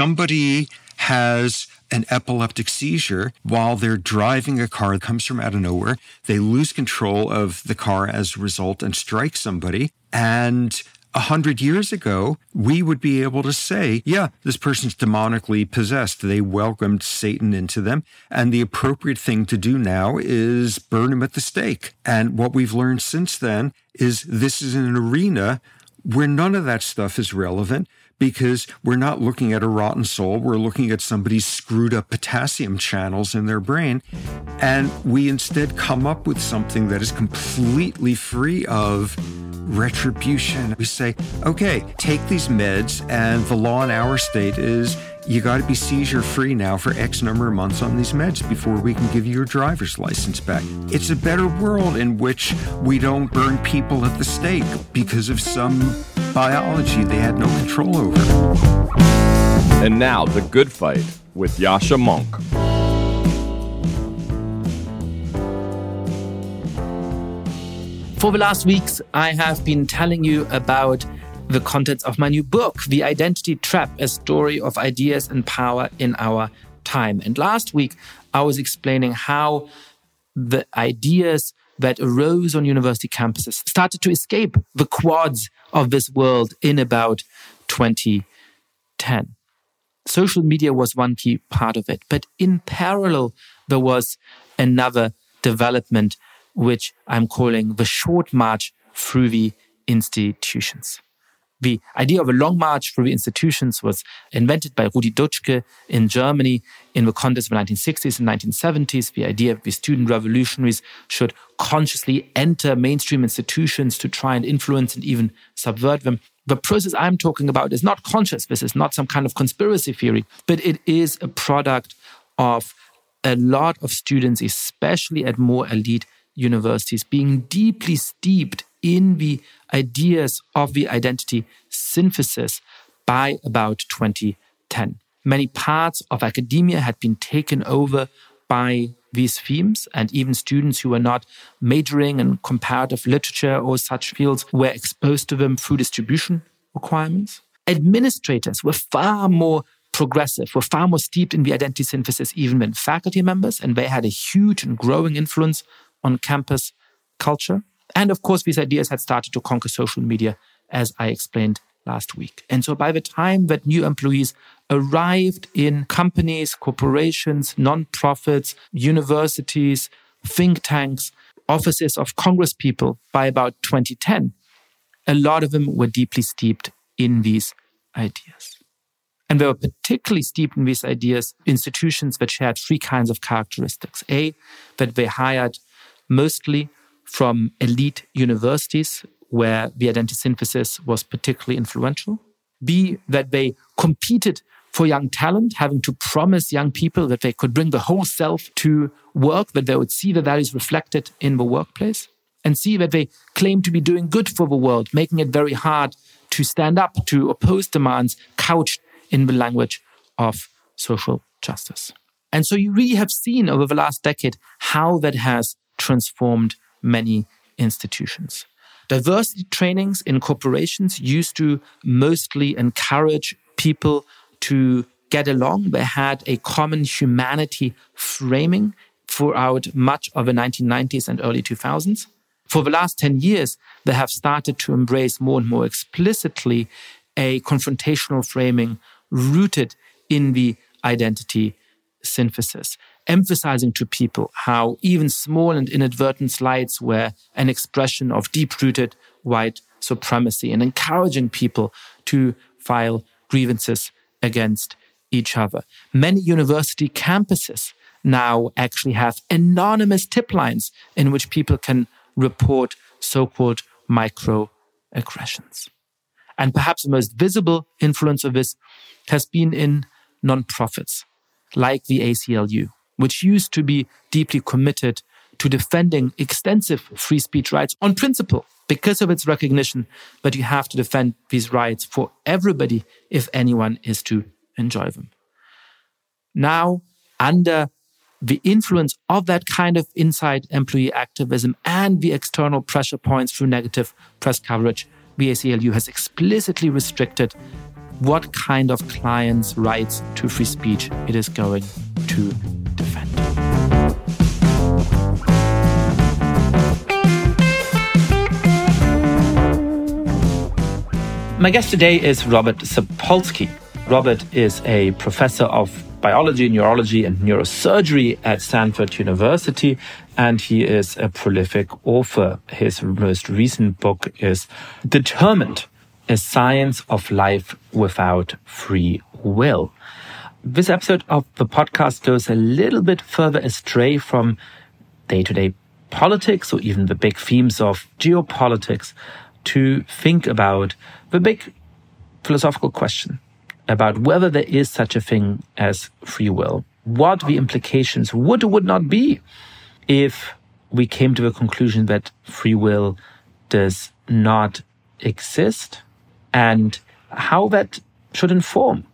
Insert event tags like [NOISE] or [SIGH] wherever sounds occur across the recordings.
somebody has an epileptic seizure while they're driving a car that comes from out of nowhere. They lose control of the car as a result and strike somebody. And a hundred years ago, we would be able to say, yeah, this person's demonically possessed. They welcomed Satan into them. And the appropriate thing to do now is burn him at the stake. And what we've learned since then is this is an arena where none of that stuff is relevant because we're not looking at a rotten soul. We're looking at somebody's screwed up potassium channels in their brain. And we instead come up with something that is completely free of retribution. We say, okay, take these meds, and the law in our state is you got to be seizure free now for X number of months on these meds before we can give you your driver's license back. It's a better world in which we don't burn people at the stake because of some biology they had no control over. And now, The Good Fight with Yascha Mounk. For the last weeks, I have been telling you about the contents of my new book, The Identity Trap A Story of Ideas and Power in Our Time. And last week, I was explaining how the ideas that arose on university campuses started to escape the quads of this world in about 2010. Social media was one key part of it. But in parallel, there was another development which I'm calling the short march through the institutions. The idea of a long march through the institutions was invented by Rudi Dutschke in Germany in the context of the 1960s and 1970s. The idea that the student revolutionaries should consciously enter mainstream institutions to try and influence and even subvert them. The process I'm talking about is not conscious. This is not some kind of conspiracy theory, but it is a product of a lot of students, especially at more elite universities being deeply steeped in the ideas of the identity synthesis by about 2010. Many parts of academia had been taken over by these themes, and even students who were not majoring in comparative literature or such fields were exposed to them through distribution requirements. Administrators were far more progressive, were far more steeped in the identity synthesis even than faculty members, and they had a huge and growing influence on campus culture. And of course, these ideas had started to conquer social media, as I explained last week. And so by the time that new employees arrived in companies, corporations, non-profits, universities, think tanks, offices of Congress people by about 2010, a lot of them were deeply steeped in these ideas. And they were particularly steeped in these ideas, institutions that shared three kinds of characteristics. A, that they hired mostly from elite universities where the identity synthesis was particularly influential. B, that they competed for young talent, having to promise young people that they could bring the whole self to work, that they would see the values reflected in the workplace. And C, that they claim to be doing good for the world, making it very hard to stand up to oppose demands couched in the language of social justice. And so you really have seen over the last decade how that has transformed many institutions. Diversity trainings in corporations used to mostly encourage people to get along. They had a common humanity framing throughout much of the 1990s and early 2000s. For the last 10 years, they have started to embrace more and more explicitly a confrontational framing rooted in the identity synthesis emphasizing to people how even small and inadvertent slights were an expression of deep rooted white supremacy and encouraging people to file grievances against each other. Many university campuses now actually have anonymous tip lines in which people can report so called microaggressions. And perhaps the most visible influence of this has been in nonprofits like the ACLU, which used to be deeply committed to defending extensive free speech rights on principle because of its recognition that you have to defend these rights for everybody if anyone is to enjoy them. Now, under the influence of that kind of inside employee activism and the external pressure points through negative press coverage, the ACLU has explicitly restricted what kind of clients' rights to free speech it is going to My guest today is Robert Sapolsky. Robert is a professor of biology, neurology, and neurosurgery at Stanford University, and he is a prolific author. His most recent book is Determined a science of life without free will. This episode of the podcast goes a little bit further astray from day to day politics or even the big themes of geopolitics to think about the big philosophical question about whether there is such a thing as free will, what the implications would or would not be if we came to the conclusion that free will does not exist and how that should inform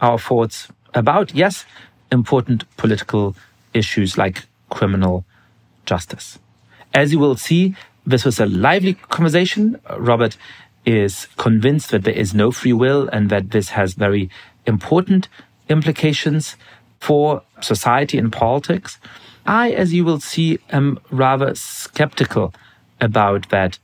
our thoughts about, yes, important political issues like criminal justice. As you will see, this was a lively conversation. Robert is convinced that there is no free will and that this has very important implications for society and politics. I, as you will see, am rather skeptical about that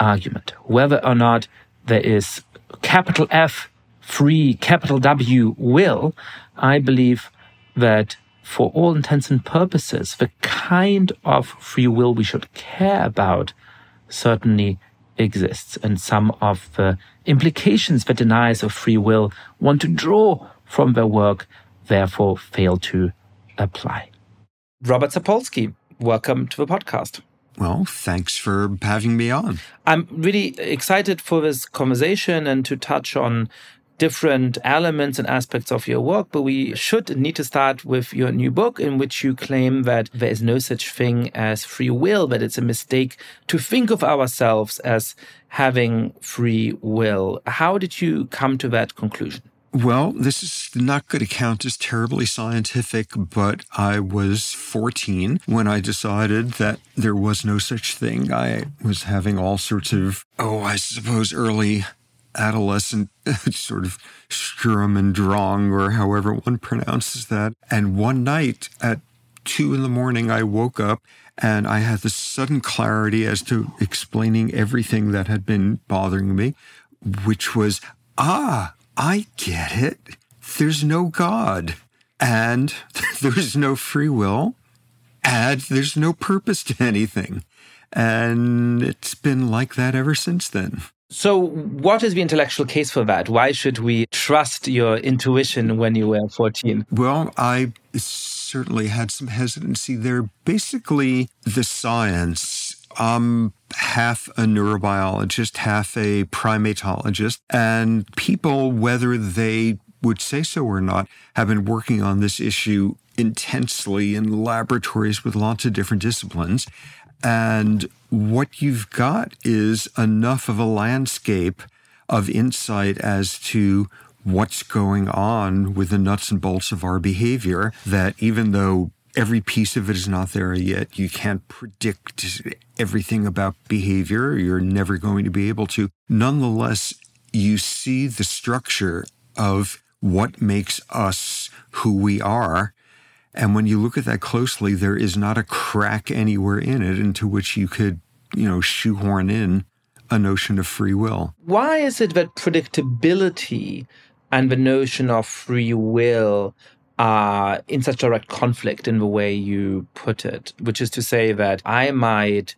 argument, whether or not there is capital F free capital W will, I believe that for all intents and purposes, the kind of free will we should care about certainly exists. And some of the implications that deniers of free will want to draw from their work therefore fail to apply. Robert Sapolsky, welcome to the podcast. Well, thanks for having me on. I'm really excited for this conversation and to touch on different elements and aspects of your work, but we should need to start with your new book, in which you claim that there is no such thing as free will, that it's a mistake to think of ourselves as having free will. How did you come to that conclusion? Well, this is not going to count as terribly scientific, but I was 14 when I decided that there was no such thing. I was having all sorts of, oh, I suppose early adolescent [LAUGHS] sort of Sturm and Drang, or however one pronounces that. And one night at two in the morning, I woke up and I had this sudden clarity as to explaining everything that had been bothering me, which was, ah, I get it. There's no God, and [LAUGHS] there's no free will, and there's no purpose to anything. And it's been like that ever since then. So, what is the intellectual case for that? Why should we trust your intuition when you were 14? Well, I certainly had some hesitancy there. Basically, the science I'm half a neurobiologist, half a primatologist, and people, whether they would say so or not, have been working on this issue intensely in laboratories with lots of different disciplines. And what you've got is enough of a landscape of insight as to what's going on with the nuts and bolts of our behavior that even though every piece of it is not there yet. You can't predict everything about behavior. You're never going to be able to. Nonetheless, you see the structure of what makes us who we are. And when you look at that closely, there is not a crack anywhere in it into which you could, you know, shoehorn in a notion of free will. Why is it that predictability and the notion of free will are in such direct conflict in the way you put it, which is to say that I might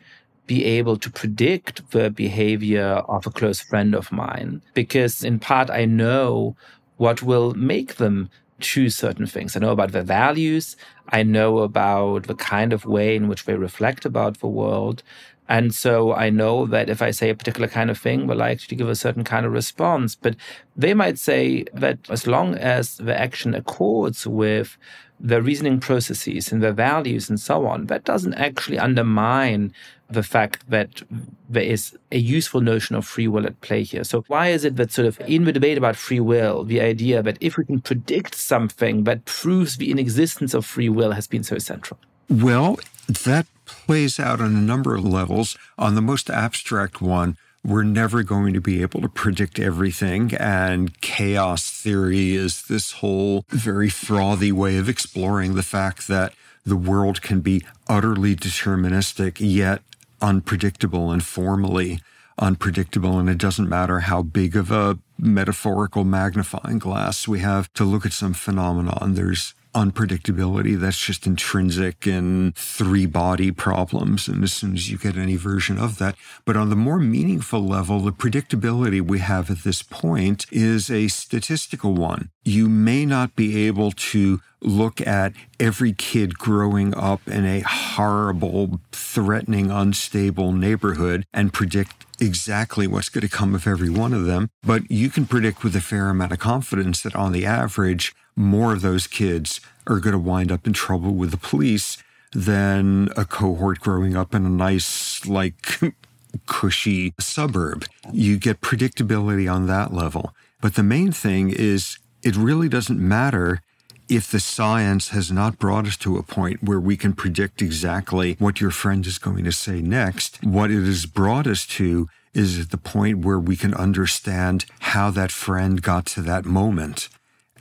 be able to predict the behavior of a close friend of mine because in part I know what will make them choose certain things. I know about their values. I know about the kind of way in which they reflect about the world. And so I know that if I say a particular kind of thing, likely to give a certain kind of response. But they might say that as long as the action accords with their reasoning processes and their values and so on, that doesn't actually undermine the fact that there is a useful notion of free will at play here. So why is it that sort of in the debate about free will, the idea that if we can predict something that proves the inexistence of free will has been so central? Well, that plays out on a number of levels. On the most abstract one, we're never going to be able to predict everything. And chaos theory is this whole very frothy way of exploring the fact that the world can be utterly deterministic, yet unpredictable and formally unpredictable. And it doesn't matter how big of a metaphorical magnifying glass we have to look at some phenomenon. There's unpredictability that's just intrinsic in three body problems. And as soon as you get any version of that, but on the more meaningful level, the predictability we have at this point is a statistical one. You may not be able to look at every kid growing up in a horrible, threatening, unstable neighborhood and predict exactly what's going to come of every one of them. But you can predict with a fair amount of confidence that on the average, more of those kids are going to wind up in trouble with the police than a cohort growing up in a nice, like, [LAUGHS] cushy suburb. You get predictability on that level. But the main thing is it really doesn't matter if the science has not brought us to a point where we can predict exactly what your friend is going to say next. What it has brought us to is at the point where we can understand how that friend got to that moment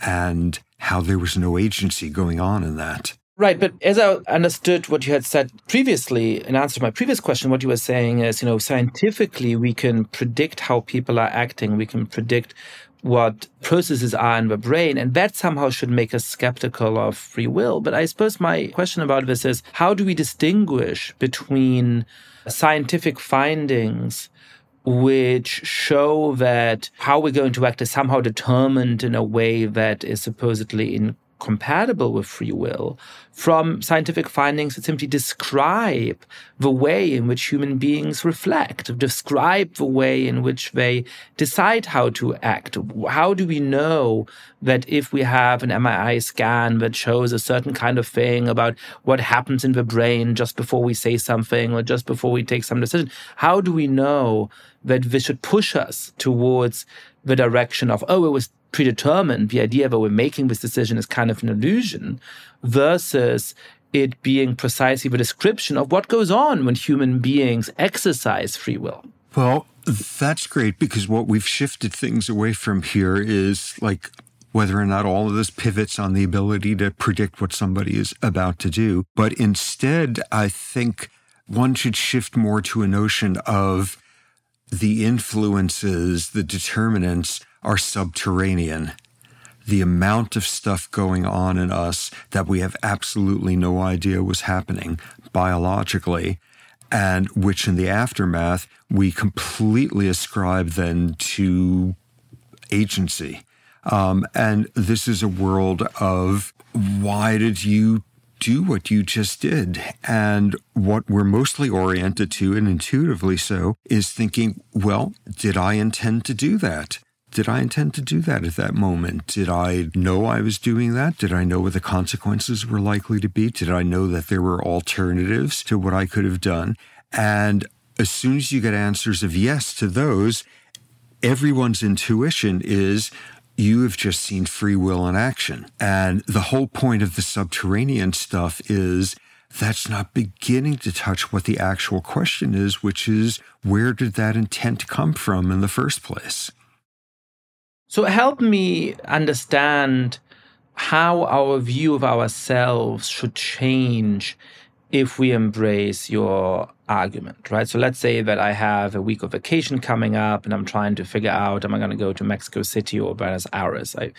and how there was no agency going on in that. Right, but as I understood what you had said previously, in answer to my previous question, what you were saying is, you know, scientifically we can predict how people are acting, we can predict what processes are in the brain, and that somehow should make us skeptical of free will. But I suppose my question about this is how do we distinguish between scientific findings which show that how we're going to act is somehow determined in a way that is supposedly incompatible with free will from scientific findings that simply describe the way in which human beings reflect, describe the way in which they decide how to act. How do we know that if we have an MRI scan that shows a certain kind of thing about what happens in the brain just before we say something or just before we take some decision, how do we know that this should push us towards the direction of, oh, it was predetermined. The idea that we're making this decision is kind of an illusion versus it being precisely the description of what goes on when human beings exercise free will. Well, that's great because what we've shifted things away from here is like whether or not all of this pivots on the ability to predict what somebody is about to do. But instead, I think one should shift more to a notion of the influences, the determinants are subterranean. The amount of stuff going on in us that we have absolutely no idea was happening biologically, and which in the aftermath we completely ascribe then to agency. Um, and this is a world of why did you do what you just did. And what we're mostly oriented to, and intuitively so, is thinking, well, did I intend to do that? Did I intend to do that at that moment? Did I know I was doing that? Did I know what the consequences were likely to be? Did I know that there were alternatives to what I could have done? And as soon as you get answers of yes to those, everyone's intuition is you have just seen free will in action. And the whole point of the subterranean stuff is that's not beginning to touch what the actual question is, which is where did that intent come from in the first place? So help me understand how our view of ourselves should change if we embrace your argument, right? So let's say that I have a week of vacation coming up and I'm trying to figure out am I going to go to Mexico City or Buenos Aires? I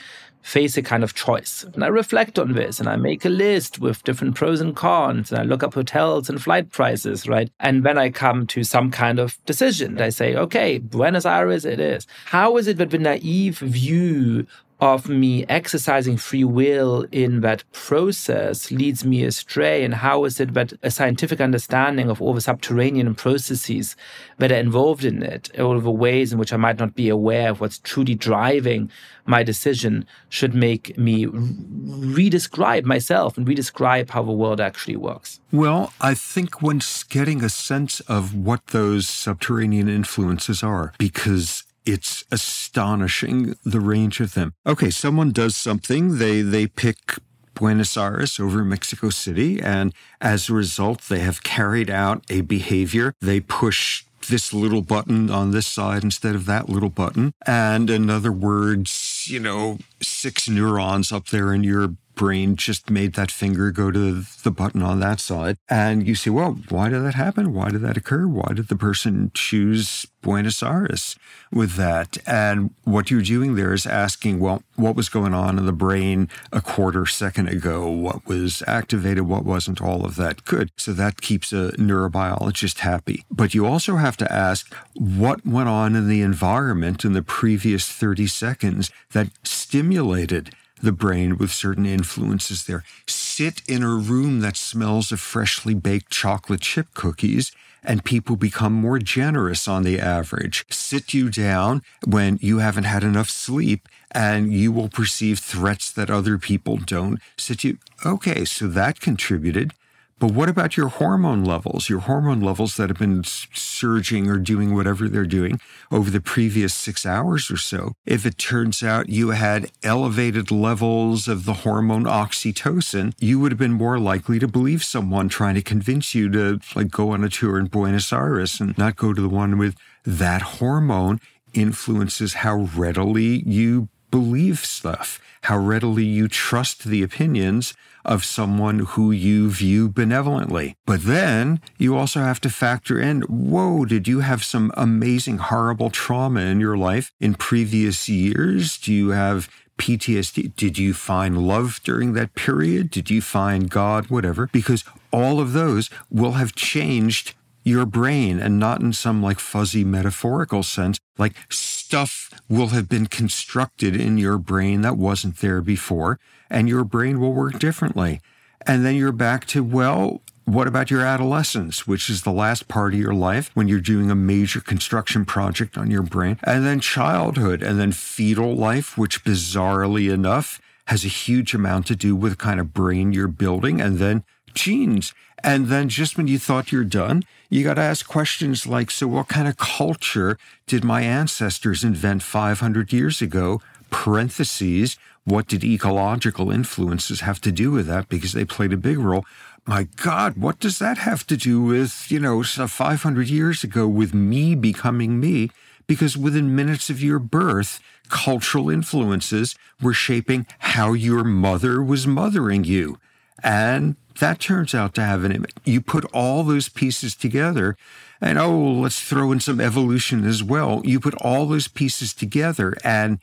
face a kind of choice. And I reflect on this and I make a list with different pros and cons and I look up hotels and flight prices, right? And then I come to some kind of decision. I say, okay, Buenos Aires it is. How is it that the naive view of me exercising free will in that process leads me astray? And how is it that a scientific understanding of all the subterranean processes that are involved in it, all the ways in which I might not be aware of what's truly driving my decision, should make me redescribe myself and redescribe how the world actually works? Well, I think once getting a sense of what those subterranean influences are, because it's astonishing the range of them. Okay, someone does something, they they pick Buenos Aires over Mexico City, and as a result, they have carried out a behavior. They push this little button on this side instead of that little button. And in other words, you know, six neurons up there in your brain just made that finger go to the button on that side. And you say, well, why did that happen? Why did that occur? Why did the person choose Buenos Aires with that? And what you're doing there is asking, well, what was going on in the brain a quarter second ago? What was activated? What wasn't? All of that. Good. So that keeps a neurobiologist happy. But you also have to ask what went on in the environment in the previous 30 seconds that stimulated the brain with certain influences there. Sit in a room that smells of freshly baked chocolate chip cookies and people become more generous on the average. Sit you down when you haven't had enough sleep and you will perceive threats that other people don't. Sit you, okay, so that contributed. But what about your hormone levels? Your hormone levels that have been surging or doing whatever they're doing over the previous six hours or so. If it turns out you had elevated levels of the hormone oxytocin, you would have been more likely to believe someone trying to convince you to like go on a tour in Buenos Aires and not go to the one with that hormone influences how readily you believe stuff, how readily you trust the opinions of someone who you view benevolently. But then you also have to factor in whoa, did you have some amazing, horrible trauma in your life in previous years? Do you have PTSD? Did you find love during that period? Did you find God? Whatever. Because all of those will have changed your brain and not in some like fuzzy metaphorical sense. Like stuff will have been constructed in your brain that wasn't there before, and your brain will work differently. And then you're back to, well, what about your adolescence, which is the last part of your life when you're doing a major construction project on your brain? And then childhood, and then fetal life, which bizarrely enough has a huge amount to do with the kind of brain you're building, and then genes. And then just when you thought you're done, you got to ask questions like so, what kind of culture did my ancestors invent 500 years ago? Parentheses, what did ecological influences have to do with that? Because they played a big role. My God, what does that have to do with, you know, 500 years ago with me becoming me? Because within minutes of your birth, cultural influences were shaping how your mother was mothering you. And that turns out to have an image. You put all those pieces together, and oh, let's throw in some evolution as well. You put all those pieces together, and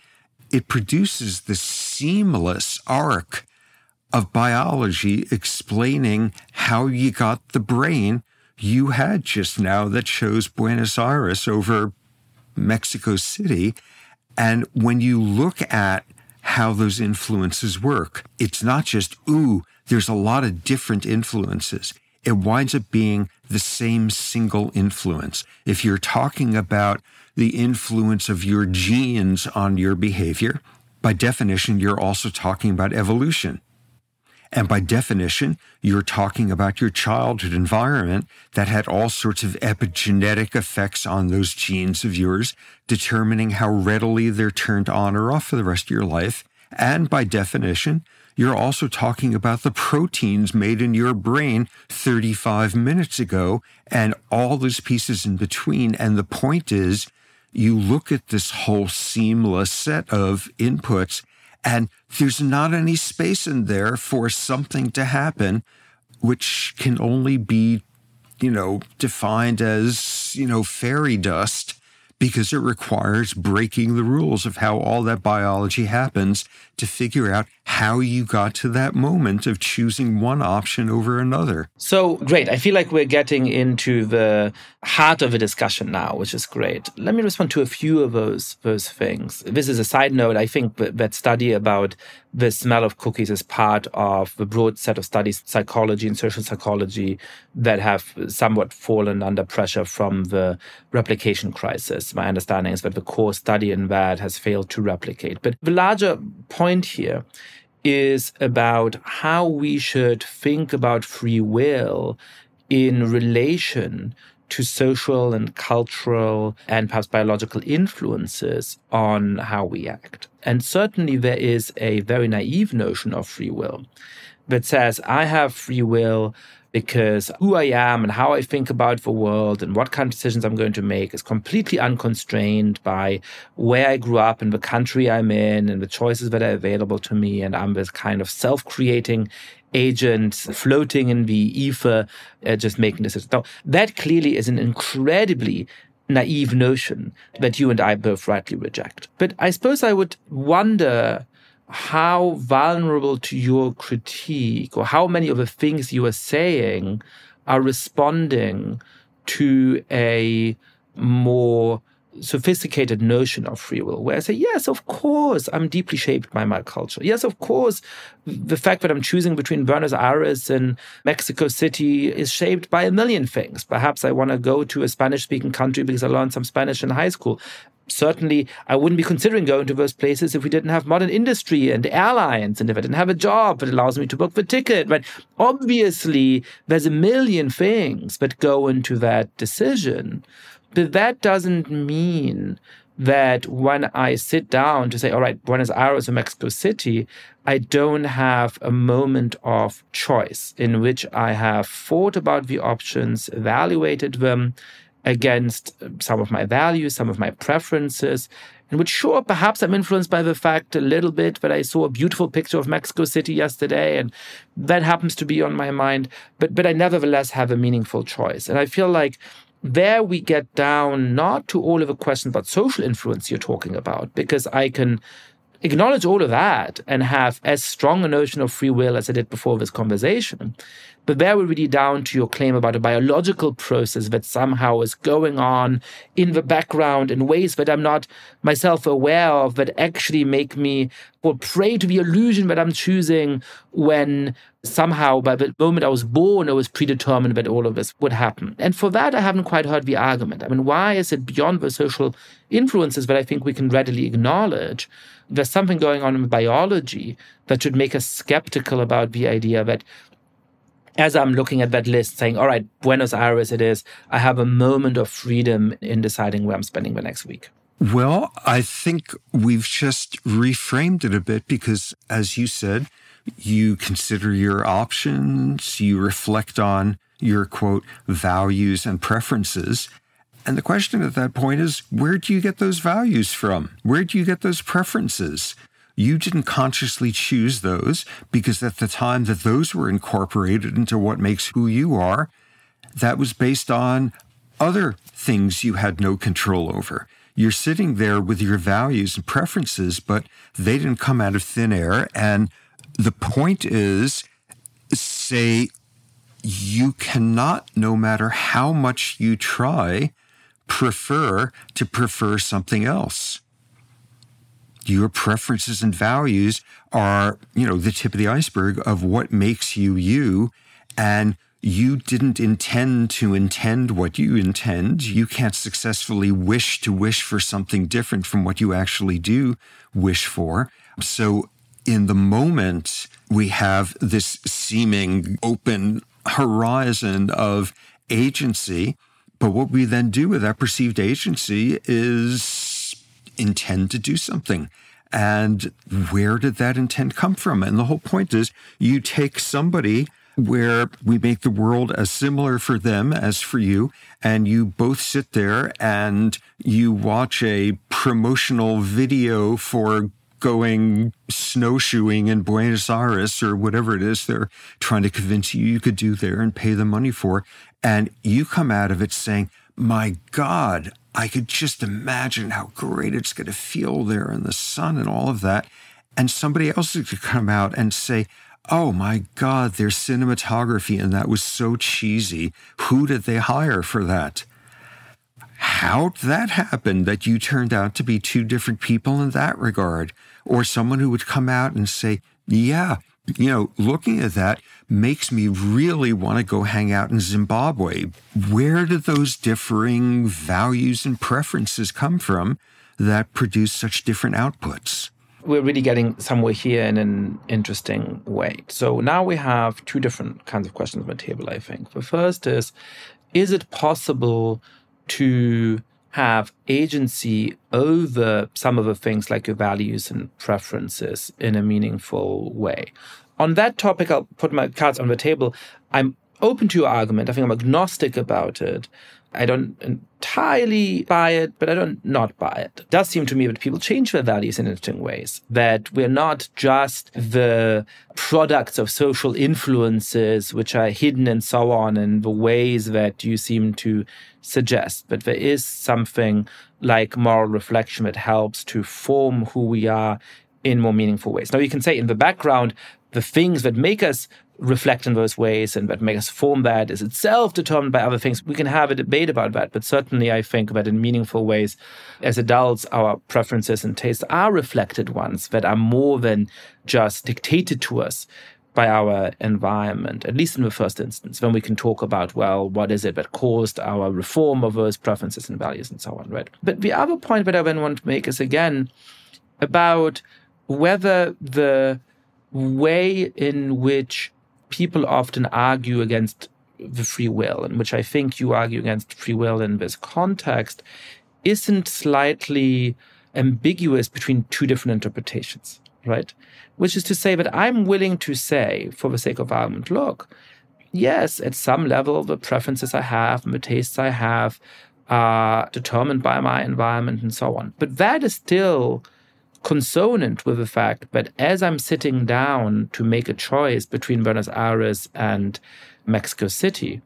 it produces the seamless arc of biology explaining how you got the brain you had just now that shows Buenos Aires over Mexico City. And when you look at how those influences work, it's not just, ooh, there's a lot of different influences. It winds up being the same single influence. If you're talking about the influence of your genes on your behavior, by definition, you're also talking about evolution. And by definition, you're talking about your childhood environment that had all sorts of epigenetic effects on those genes of yours, determining how readily they're turned on or off for the rest of your life. And by definition, you're also talking about the proteins made in your brain 35 minutes ago and all those pieces in between. And the point is, you look at this whole seamless set of inputs, and there's not any space in there for something to happen, which can only be, you know, defined as, you know, fairy dust because it requires breaking the rules of how all that biology happens to figure out how you got to that moment of choosing one option over another. So great. I feel like we're getting into the heart of the discussion now, which is great. Let me respond to a few of those those things. This is a side note. I think that study about the smell of cookies is part of the broad set of studies, psychology and social psychology, that have somewhat fallen under pressure from the replication crisis. My understanding is that the core study in that has failed to replicate. But the larger point point here is about how we should think about free will in relation to social and cultural and perhaps biological influences on how we act. And certainly there is a very naive notion of free will that says, I have free will because who I am and how I think about the world and what kind of decisions I'm going to make is completely unconstrained by where I grew up and the country I'm in and the choices that are available to me. And I'm this kind of self creating agent floating in the ether, uh, just making decisions. Now, that clearly is an incredibly naive notion that you and I both rightly reject. But I suppose I would wonder how vulnerable to your critique or how many of the things you are saying are responding to a more sophisticated notion of free will where I say, yes, of course, I'm deeply shaped by my culture. Yes, of course, the fact that I'm choosing between Buenos Aires and Mexico City is shaped by a million things. Perhaps I want to go to a Spanish speaking country because I learned some Spanish in high school. Certainly, I wouldn't be considering going to those places if we didn't have modern industry and airlines, and if I didn't have a job that allows me to book the ticket. But obviously, there's a million things that go into that decision. But that doesn't mean that when I sit down to say, all right, Buenos Aires or Mexico City, I don't have a moment of choice in which I have thought about the options, evaluated them against uh, some of my values, some of my preferences, in which, sure, perhaps I'm influenced by the fact a little bit that I saw a beautiful picture of Mexico City yesterday, and that happens to be on my mind. But, but I nevertheless have a meaningful choice. And I feel like there we get down not to all of the questions about social influence you're talking about, because I can acknowledge all of that and have as strong a notion of free will as I did before this conversation. But there we're really down to your claim about a biological process that somehow is going on in the background in ways that I'm not myself aware of that actually make me fall prey to the illusion that I'm choosing when somehow by the moment I was born, it was predetermined that all of this would happen. And for that, I haven't quite heard the argument. I mean, why is it beyond the social influences that I think we can readily acknowledge? There's something going on in biology that should make us skeptical about the idea that as I'm looking at that list saying, all right, Buenos Aires it is, I have a moment of freedom in deciding where I'm spending the next week? Well, I think we've just reframed it a bit because, as you said, you consider your options, you reflect on your quote, values and preferences. And the question at that point is where do you get those values from? Where do you get those preferences? You didn't consciously choose those because at the time that those were incorporated into what makes who you are, that was based on other things you had no control over. You're sitting there with your values and preferences, but they didn't come out of thin air. And the point is, say, you cannot, no matter how much you try, prefer to prefer something else your preferences and values are, you know, the tip of the iceberg of what makes you you. And you didn't intend to intend what you intend. You can't successfully wish to wish for something different from what you actually do wish for. So in the moment, we have this seeming open horizon of agency. But what we then do with that perceived agency is intend to do something. And where did that intent come from? And the whole point is you take somebody where we make the world as similar for them as for you, and you both sit there and you watch a promotional video for going snowshoeing in Buenos Aires or whatever it is they're trying to convince you you could do there and pay the money for. And you come out of it saying, my God, I could just imagine how great it's going to feel there in the sun and all of that. And somebody else could come out and say, Oh my God, their cinematography, and that was so cheesy. Who did they hire for that? How'd that happen that you turned out to be two different people in that regard? Or someone who would come out and say, Yeah, you know, looking at that makes me really want to go hang out in Zimbabwe. Where do those differing values and preferences come from that produce such different outputs? We're really getting somewhere here in an interesting way. So now we have two different kinds of questions on the table, I think. The first is Is it possible to have agency over some of the things like your values and preferences in a meaningful way. on that topic, I'll put my cards on the table. I'm open to your argument. I think I'm agnostic about it. I don't entirely buy it, but I don't not buy it. It does seem to me that people change their values in interesting ways. That we're not just the products of social influences which are hidden and so on and the ways that you seem to suggest, but there is something like moral reflection that helps to form who we are in more meaningful ways. Now, you can say in the background, the things that make us reflect in those ways and that make us form that is itself determined by other things. We can have a debate about that, but certainly I think that in meaningful ways, as adults, our preferences and tastes are reflected ones that are more than just dictated to us by our environment, at least in the first instance, Then we can talk about, well, what is it that caused our reform of those preferences and values and so on, right? But the other point that I then want to make is again about whether the way in which people often argue against the free will, and which I think you argue against free will in this context, isn't slightly ambiguous between two different interpretations, right? Which is to say that I'm willing to say, for the sake of argument, look, yes, at some level, the preferences I have and the tastes I have are determined by my environment and so on. But that is still consonant with the fact that as I'm sitting down to make a choice between Buenos Aires and Mexico City,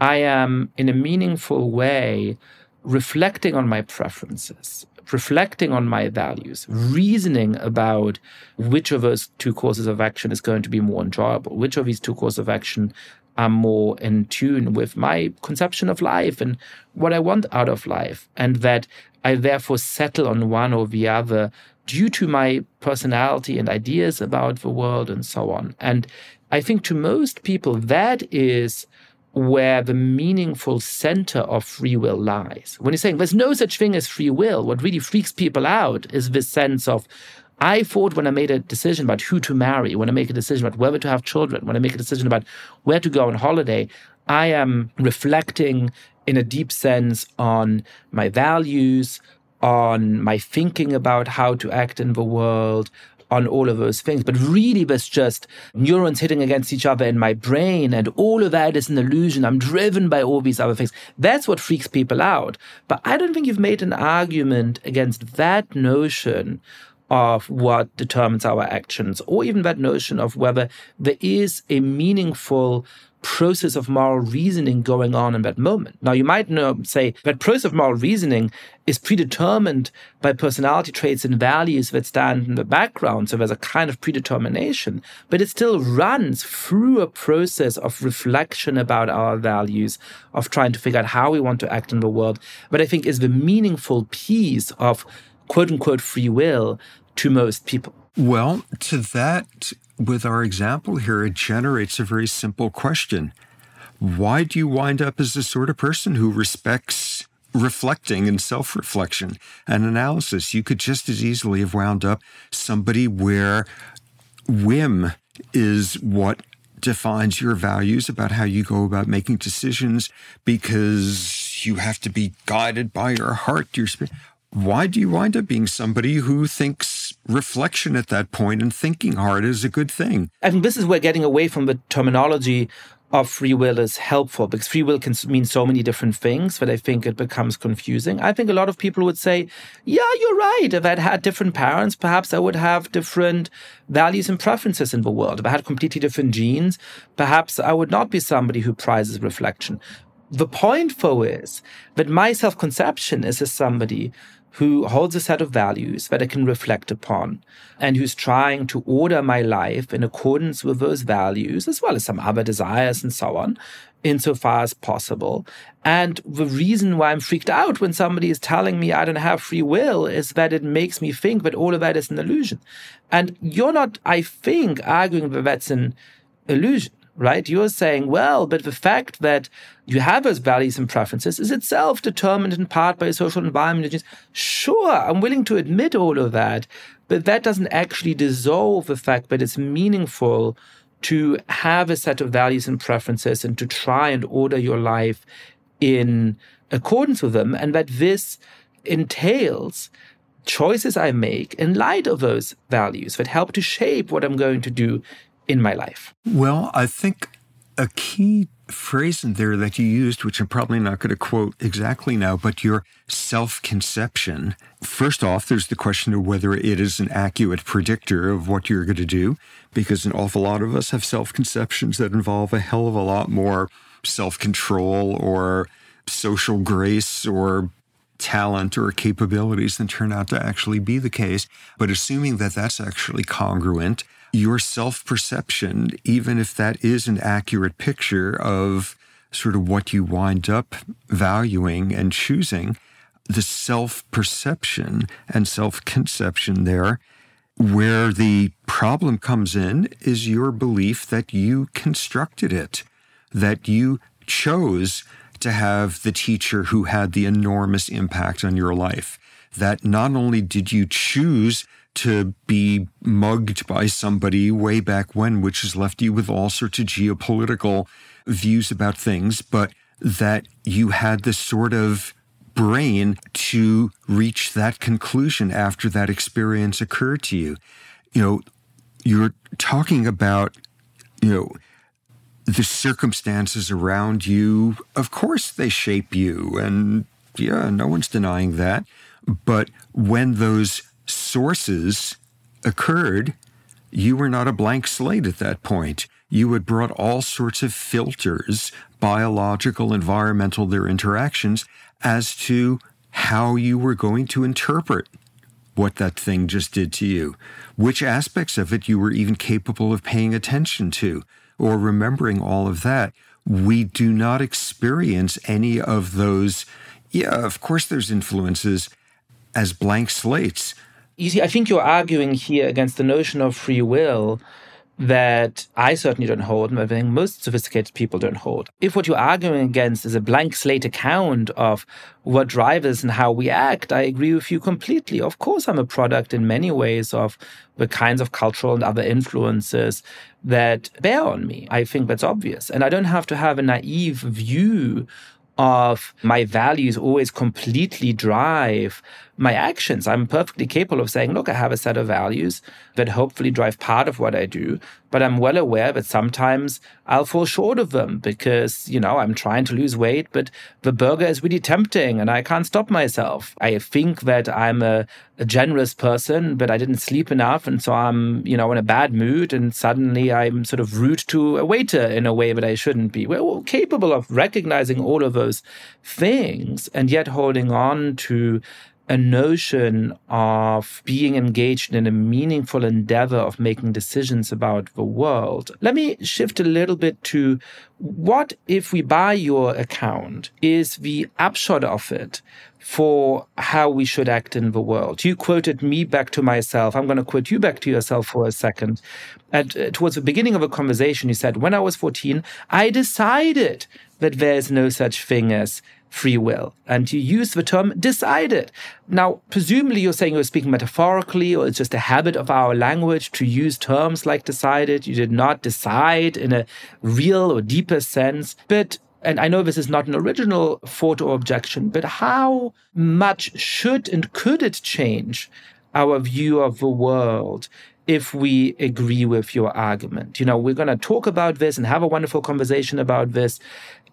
I am in a meaningful way reflecting on my preferences, reflecting on my values, reasoning about which of those two courses of action is going to be more enjoyable, which of these two courses of action are more in tune with my conception of life and what I want out of life. And that I therefore settle on one or the other due to my personality and ideas about the world and so on. And I think to most people, that is where the meaningful center of free will lies. When you're saying there's no such thing as free will, what really freaks people out is this sense of, I thought when I made a decision about who to marry, when I make a decision about whether to have children, when I make a decision about where to go on holiday, I am reflecting in a deep sense on my values, on my thinking about how to act in the world, on all of those things. But really, there's just neurons hitting against each other in my brain, and all of that is an illusion. I'm driven by all these other things. That's what freaks people out. But I don't think you've made an argument against that notion of what determines our actions, or even that notion of whether there is a meaningful process of moral reasoning going on in that moment. Now, you might know, say that process of moral reasoning is predetermined by personality traits and values that stand in the background. So there's a kind of predetermination, but it still runs through a process of reflection about our values, of trying to figure out how we want to act in the world. But I think is the meaningful piece of quote unquote free will to most people. Well, to that with our example here, it generates a very simple question. Why do you wind up as the sort of person who respects reflecting and self reflection and analysis? You could just as easily have wound up somebody where whim is what defines your values about how you go about making decisions because you have to be guided by your heart, your spirit why do you wind up being somebody who thinks reflection at that point and thinking hard is a good thing? I think this is where getting away from the terminology of free will is helpful because free will can mean so many different things that I think it becomes confusing. I think a lot of people would say, yeah, you're right. If I'd had different parents, perhaps I would have different values and preferences in the world. If I had completely different genes, perhaps I would not be somebody who prizes reflection. The point, though, is that my self conception is as somebody who holds a set of values that I can reflect upon and who's trying to order my life in accordance with those values, as well as some other desires and so on, insofar as possible. And the reason why I'm freaked out when somebody is telling me I don't have free will is that it makes me think that all of that is an illusion. And you're not, I think, arguing that that's an illusion right? You're saying, well, but the fact that you have those values and preferences is itself determined in part by your social environment. Sure, I'm willing to admit all of that, but that doesn't actually dissolve the fact that it's meaningful to have a set of values and preferences and to try and order your life in accordance with them, and that this entails choices I make in light of those values that help to shape what I'm going to do in my life. Well, I think a key phrase in there that you used, which I'm probably not going to quote exactly now, but your self conception. First off, there's the question of whether it is an accurate predictor of what you're going to do, because an awful lot of us have self conceptions that involve a hell of a lot more self control or social grace or talent or capabilities than turn out to actually be the case. But assuming that that's actually congruent, your self perception, even if that is an accurate picture of sort of what you wind up valuing and choosing, the self perception and self conception there, where the problem comes in is your belief that you constructed it, that you chose to have the teacher who had the enormous impact on your life. That not only did you choose to be mugged by somebody way back when, which has left you with all sorts of geopolitical views about things, but that you had the sort of brain to reach that conclusion after that experience occurred to you. You know, you're talking about, you know, the circumstances around you, of course, they shape you. And yeah, no one's denying that. But when those sources occurred, you were not a blank slate at that point. You had brought all sorts of filters, biological, environmental, their interactions, as to how you were going to interpret what that thing just did to you, which aspects of it you were even capable of paying attention to or remembering all of that. We do not experience any of those. Yeah, of course, there's influences as blank slates, you see, I think you're arguing here against the notion of free will that I certainly don't hold, and I think most sophisticated people don't hold. If what you're arguing against is a blank slate account of what drives us and how we act, I agree with you completely. Of course, I'm a product in many ways of the kinds of cultural and other influences that bear on me. I think that's obvious. And I don't have to have a naive view of my values always completely drive my actions. I'm perfectly capable of saying, look, I have a set of values that hopefully drive part of what I do, but I'm well aware that sometimes I'll fall short of them because, you know, I'm trying to lose weight, but the burger is really tempting and I can't stop myself. I think that I'm a, a generous person, but I didn't sleep enough. And so I'm, you know, in a bad mood and suddenly I'm sort of rude to a waiter in a way that I shouldn't be. We're all capable of recognizing all of those things and yet holding on to a notion of being engaged in a meaningful endeavor of making decisions about the world. Let me shift a little bit to what if we buy your account is the upshot of it for how we should act in the world. You quoted me back to myself. I'm going to quote you back to yourself for a second. And uh, towards the beginning of a conversation, you said, When I was 14, I decided that there is no such thing as free will. And you use the term decided. Now, presumably you're saying you're speaking metaphorically, or it's just a habit of our language to use terms like decided. You did not decide in a real or deeper sense. But and I know this is not an original thought or objection, but how much should and could it change our view of the world if we agree with your argument? You know, we're going to talk about this and have a wonderful conversation about this.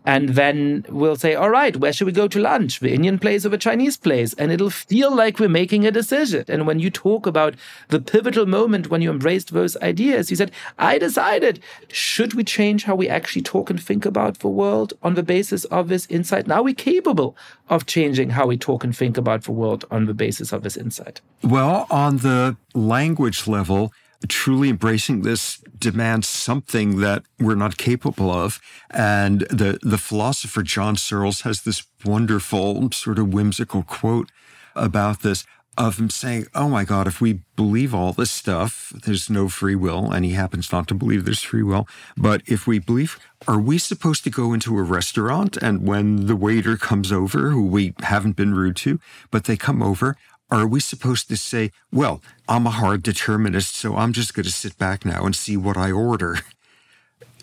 And then we'll say, all right, where should we go to lunch? The Indian place or the Chinese place? And it'll feel like we're making a decision. And when you talk about the pivotal moment when you embraced those ideas, you said, I decided, should we change how we actually talk and think about the world on the basis of this insight? Now we're capable of changing how we talk and think about the world on the basis of this insight. Well, on the language level, truly embracing this demands something that we're not capable of. And the, the philosopher John Searles has this wonderful, sort of whimsical quote about this of him saying, Oh my God, if we believe all this stuff, there's no free will. And he happens not to believe there's free will. But if we believe, are we supposed to go into a restaurant and when the waiter comes over, who we haven't been rude to, but they come over, are we supposed to say, well, I'm a hard determinist, so I'm just going to sit back now and see what I order?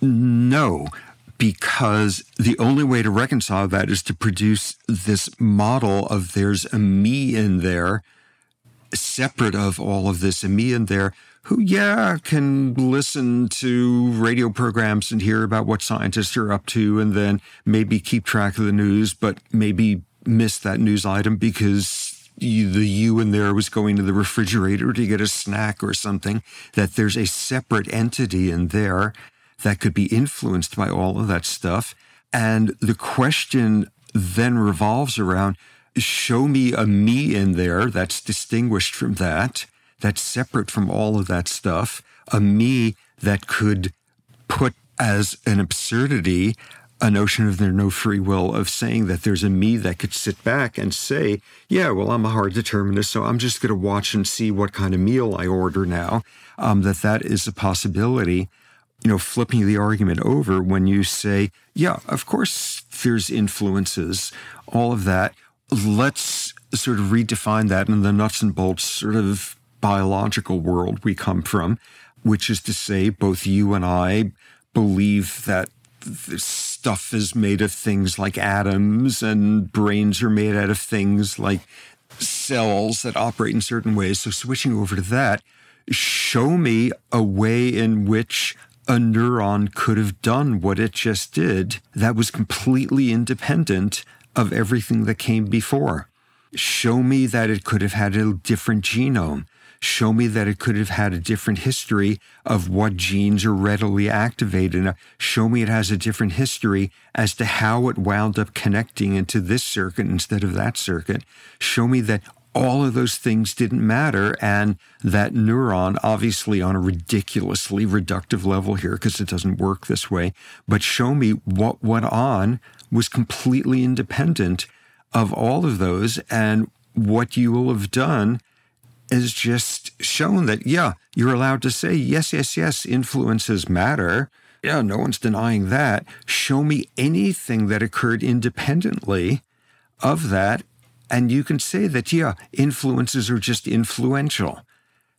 No, because the only way to reconcile that is to produce this model of there's a me in there, separate of all of this, a me in there who, yeah, can listen to radio programs and hear about what scientists are up to and then maybe keep track of the news, but maybe miss that news item because you, the you in there was going to the refrigerator to get a snack or something, that there's a separate entity in there that could be influenced by all of that stuff. And the question then revolves around show me a me in there that's distinguished from that, that's separate from all of that stuff, a me that could put as an absurdity a notion of there no free will of saying that there's a me that could sit back and say, yeah, well, I'm a hard determinist, so I'm just going to watch and see what kind of meal I order now. Um, that that is a possibility. You know, flipping the argument over when you say, yeah, of course there's influences, all of that let's sort of redefine that in the nuts and bolts sort of biological world we come from, which is to say, both you and I believe that this stuff is made of things like atoms and brains are made out of things like cells that operate in certain ways. So, switching over to that, show me a way in which a neuron could have done what it just did that was completely independent of everything that came before. Show me that it could have had a different genome. Show me that it could have had a different history of what genes are readily activated. Show me it has a different history as to how it wound up connecting into this circuit instead of that circuit. Show me that all of those things didn't matter and that neuron obviously on a ridiculously reductive level here because it doesn't work this way but show me what went on was completely independent of all of those. And what you will have done is just shown that, yeah, you're allowed to say, yes, yes, yes, influences matter. Yeah, no one's denying that. Show me anything that occurred independently of that. And you can say that, yeah, influences are just influential.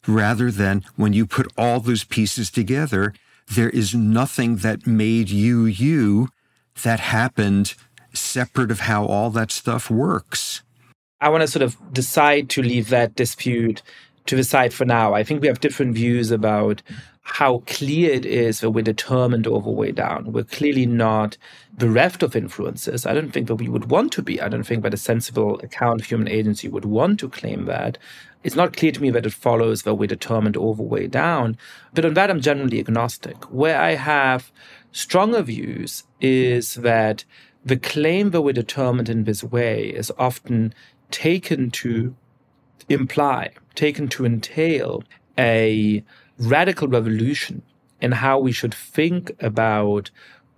Rather than when you put all those pieces together, there is nothing that made you you that happened separate of how all that stuff works. I want to sort of decide to leave that dispute to the side for now. I think we have different views about how clear it is that we're determined over way down. We're clearly not bereft of influences. I don't think that we would want to be. I don't think that a sensible account of human agency would want to claim that. It's not clear to me that it follows that we're determined over way down. But on that, I'm generally agnostic. Where I have stronger views is that the claim that we're determined in this way is often taken to imply, taken to entail a radical revolution in how we should think about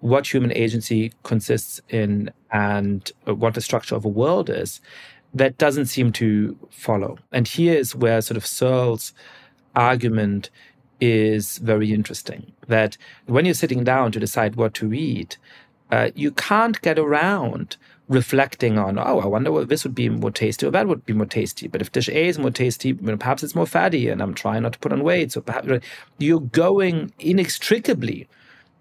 what human agency consists in and what the structure of a world is, that doesn't seem to follow. And here is where sort of Searle's argument is very interesting. That when you're sitting down to decide what to eat, uh, you can't get around reflecting on, oh, I wonder what this would be more tasty or that would be more tasty. But if dish A is more tasty, perhaps it's more fatty and I'm trying not to put on weight. So perhaps you're going inextricably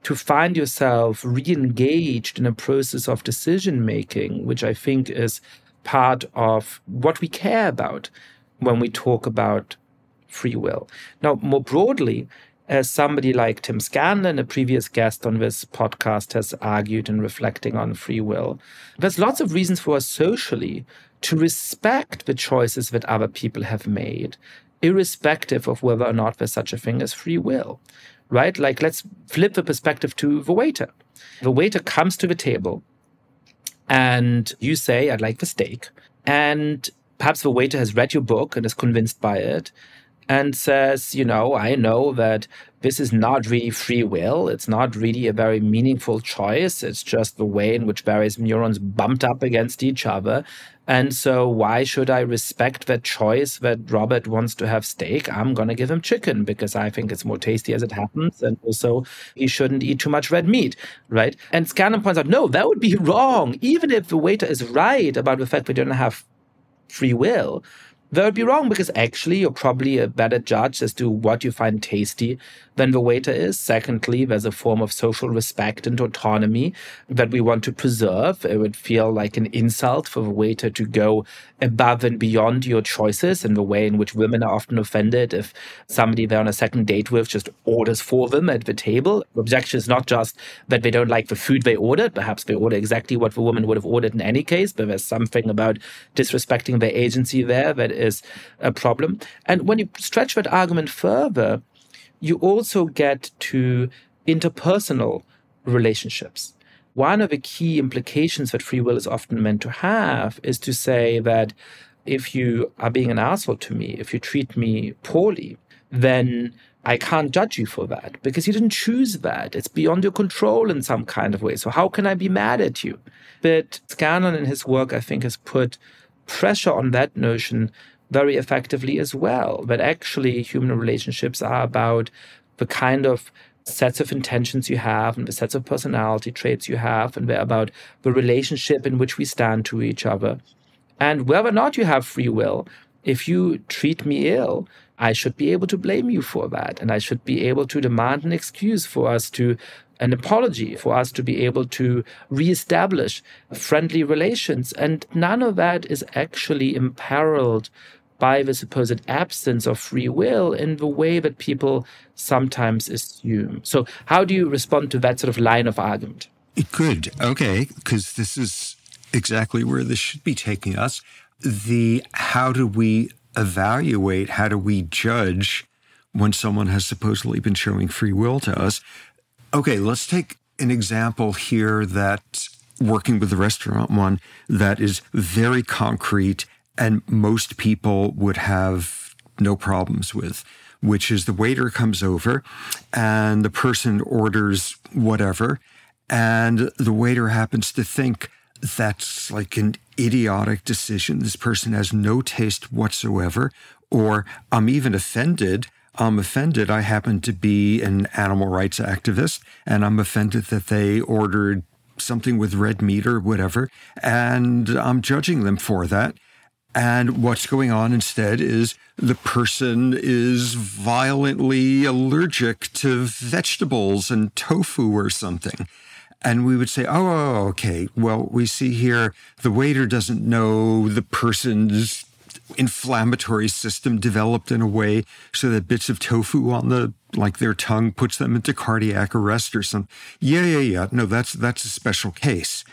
to find yourself re-engaged in a process of decision making, which I think is part of what we care about when we talk about free will. Now, more broadly, as somebody like Tim Scanlon, a previous guest on this podcast, has argued in reflecting on free will, there's lots of reasons for us socially to respect the choices that other people have made, irrespective of whether or not there's such a thing as free will, right? Like, let's flip the perspective to the waiter. The waiter comes to the table and you say, I'd like the steak. And perhaps the waiter has read your book and is convinced by it and says, you know, I know that this is not really free will. It's not really a very meaningful choice. It's just the way in which various neurons bumped up against each other. And so, why should I respect that choice that Robert wants to have steak? I'm going to give him chicken because I think it's more tasty as it happens. And also, he shouldn't eat too much red meat, right? And Scanlon points out, no, that would be wrong. Even if the waiter is right about the fact we don't have free will, that would be wrong because actually you're probably a better judge as to what you find tasty than the waiter is. Secondly, there's a form of social respect and autonomy that we want to preserve. It would feel like an insult for the waiter to go above and beyond your choices in the way in which women are often offended if somebody they're on a second date with just orders for them at the table. The objection is not just that they don't like the food they ordered. Perhaps they order exactly what the woman would have ordered in any case, but there's something about disrespecting their agency there that is a problem. And when you stretch that argument further, you also get to interpersonal relationships. One of the key implications that free will is often meant to have is to say that if you are being an asshole to me, if you treat me poorly, then I can't judge you for that because you didn't choose that. It's beyond your control in some kind of way. So how can I be mad at you? But Scanlon in his work, I think, has put pressure on that notion very effectively as well. But actually human relationships are about the kind of sets of intentions you have and the sets of personality traits you have, and they're about the relationship in which we stand to each other. And whether or not you have free will, if you treat me ill, I should be able to blame you for that. And I should be able to demand an excuse for us to, an apology for us to be able to reestablish friendly relations. And none of that is actually imperiled by the supposed absence of free will in the way that people sometimes assume. So, how do you respond to that sort of line of argument? Good. Okay. Because this is exactly where this should be taking us. The how do we evaluate, how do we judge when someone has supposedly been showing free will to us? Okay, let's take an example here that working with the restaurant one that is very concrete and most people would have no problems with, which is the waiter comes over and the person orders whatever, and the waiter happens to think that's like an idiotic decision. This person has no taste whatsoever, or I'm even offended. I'm offended. I happen to be an animal rights activist, and I'm offended that they ordered something with red meat or whatever, and I'm judging them for that. And what's going on instead is the person is violently allergic to vegetables and tofu or something. And we would say, oh, okay, well, we see here the waiter doesn't know the person's inflammatory system developed in a way so that bits of tofu on the like their tongue puts them into cardiac arrest or something. Yeah, yeah, yeah. No, that's that's a special case.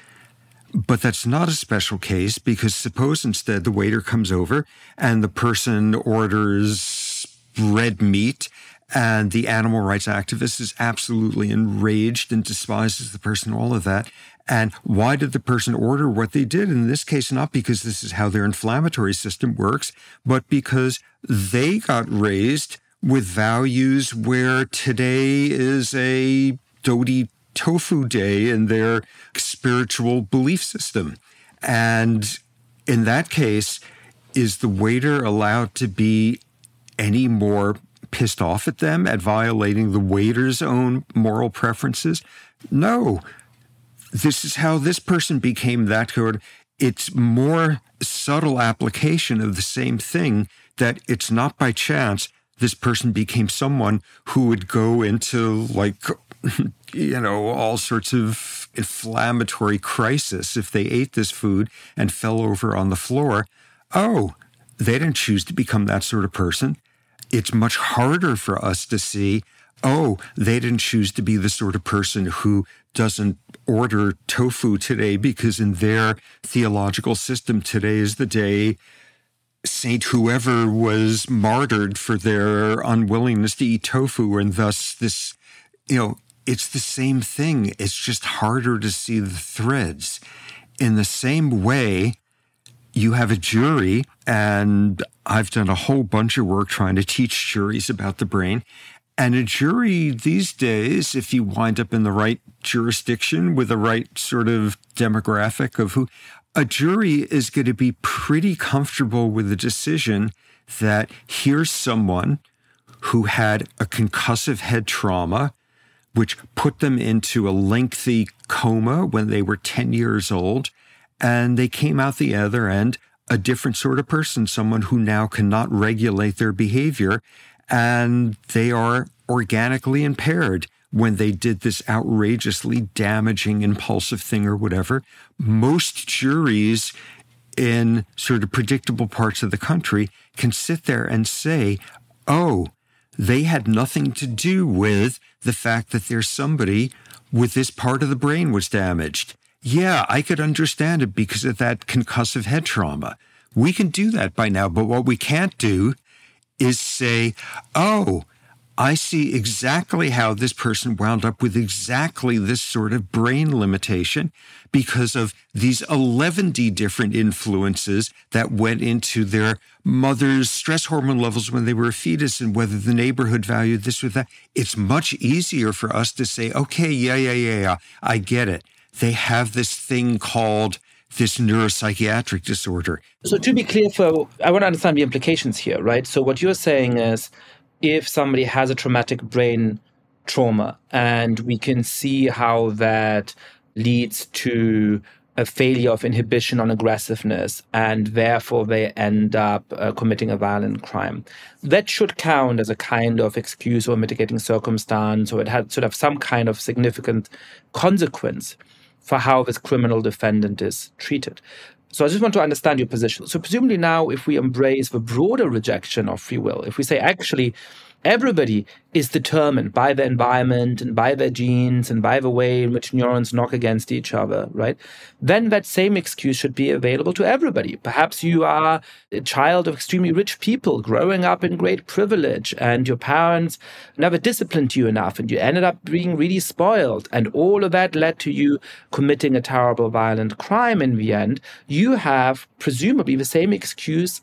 But that's not a special case because suppose instead the waiter comes over and the person orders red meat and the animal rights activist is absolutely enraged and despises the person, all of that. And why did the person order what they did? In this case, not because this is how their inflammatory system works, but because they got raised with values where today is a Dodi tofu day in their spiritual belief system. And in that case, is the waiter allowed to be any more pissed off at them at violating the waiter's own moral preferences? No. This is how this person became that good. It's more subtle application of the same thing that it's not by chance this person became someone who would go into like [LAUGHS] you know, all sorts of inflammatory crisis if they ate this food and fell over on the floor. Oh, they didn't choose to become that sort of person. It's much harder for us to see, oh, they didn't choose to be the sort of person who doesn't order tofu today because in their theological system, today is the day Saint whoever was martyred for their unwillingness to eat tofu, and thus this, you know, it's the same thing. It's just harder to see the threads. In the same way, you have a jury, and I've done a whole bunch of work trying to teach juries about the brain. And a jury these days, if you wind up in the right jurisdiction with the right sort of demographic of who, a jury is going to be pretty comfortable with the decision that here's someone who had a concussive head trauma which put them into a lengthy coma when they were 10 years old. And they came out the other end a different sort of person, someone who now cannot regulate their behavior. and they are organically impaired when they did this outrageously damaging, impulsive thing or whatever. Most juries in sort of predictable parts of the country can sit there and say, oh, they had nothing to do with the fact that there's somebody with this part of the brain was damaged. Yeah, I could understand it because of that concussive head trauma. We can do that by now, but what we can't do is say, oh, I see exactly how this person wound up with exactly this sort of brain limitation because of these 11 different influences that went into their mother's stress hormone levels when they were a fetus and whether the neighborhood valued this or that. It's much easier for us to say, okay, yeah, yeah, yeah, yeah, I get it. They have this thing called this neuropsychiatric disorder. So, to be clear, for I want to understand the implications here, right? So, what you're saying is if somebody has a traumatic brain trauma and we can see how that leads to a failure of inhibition on aggressiveness and therefore they end up uh, committing a violent crime. That should count as a kind of excuse or mitigating circumstance, or it had sort of some kind of significant consequence for how this criminal defendant is treated. So I just want to understand your position. So presumably now, if we embrace the broader rejection of free will, if we say actually everybody is determined by the environment and by their genes and by the way in which neurons knock against each other, right? Then that same excuse should be available to everybody. Perhaps you are a child of extremely rich people growing up in great privilege and your parents never disciplined you enough and you ended up being really spoiled and all of that led to you committing a terrible violent crime in the end. You have presumably the same excuse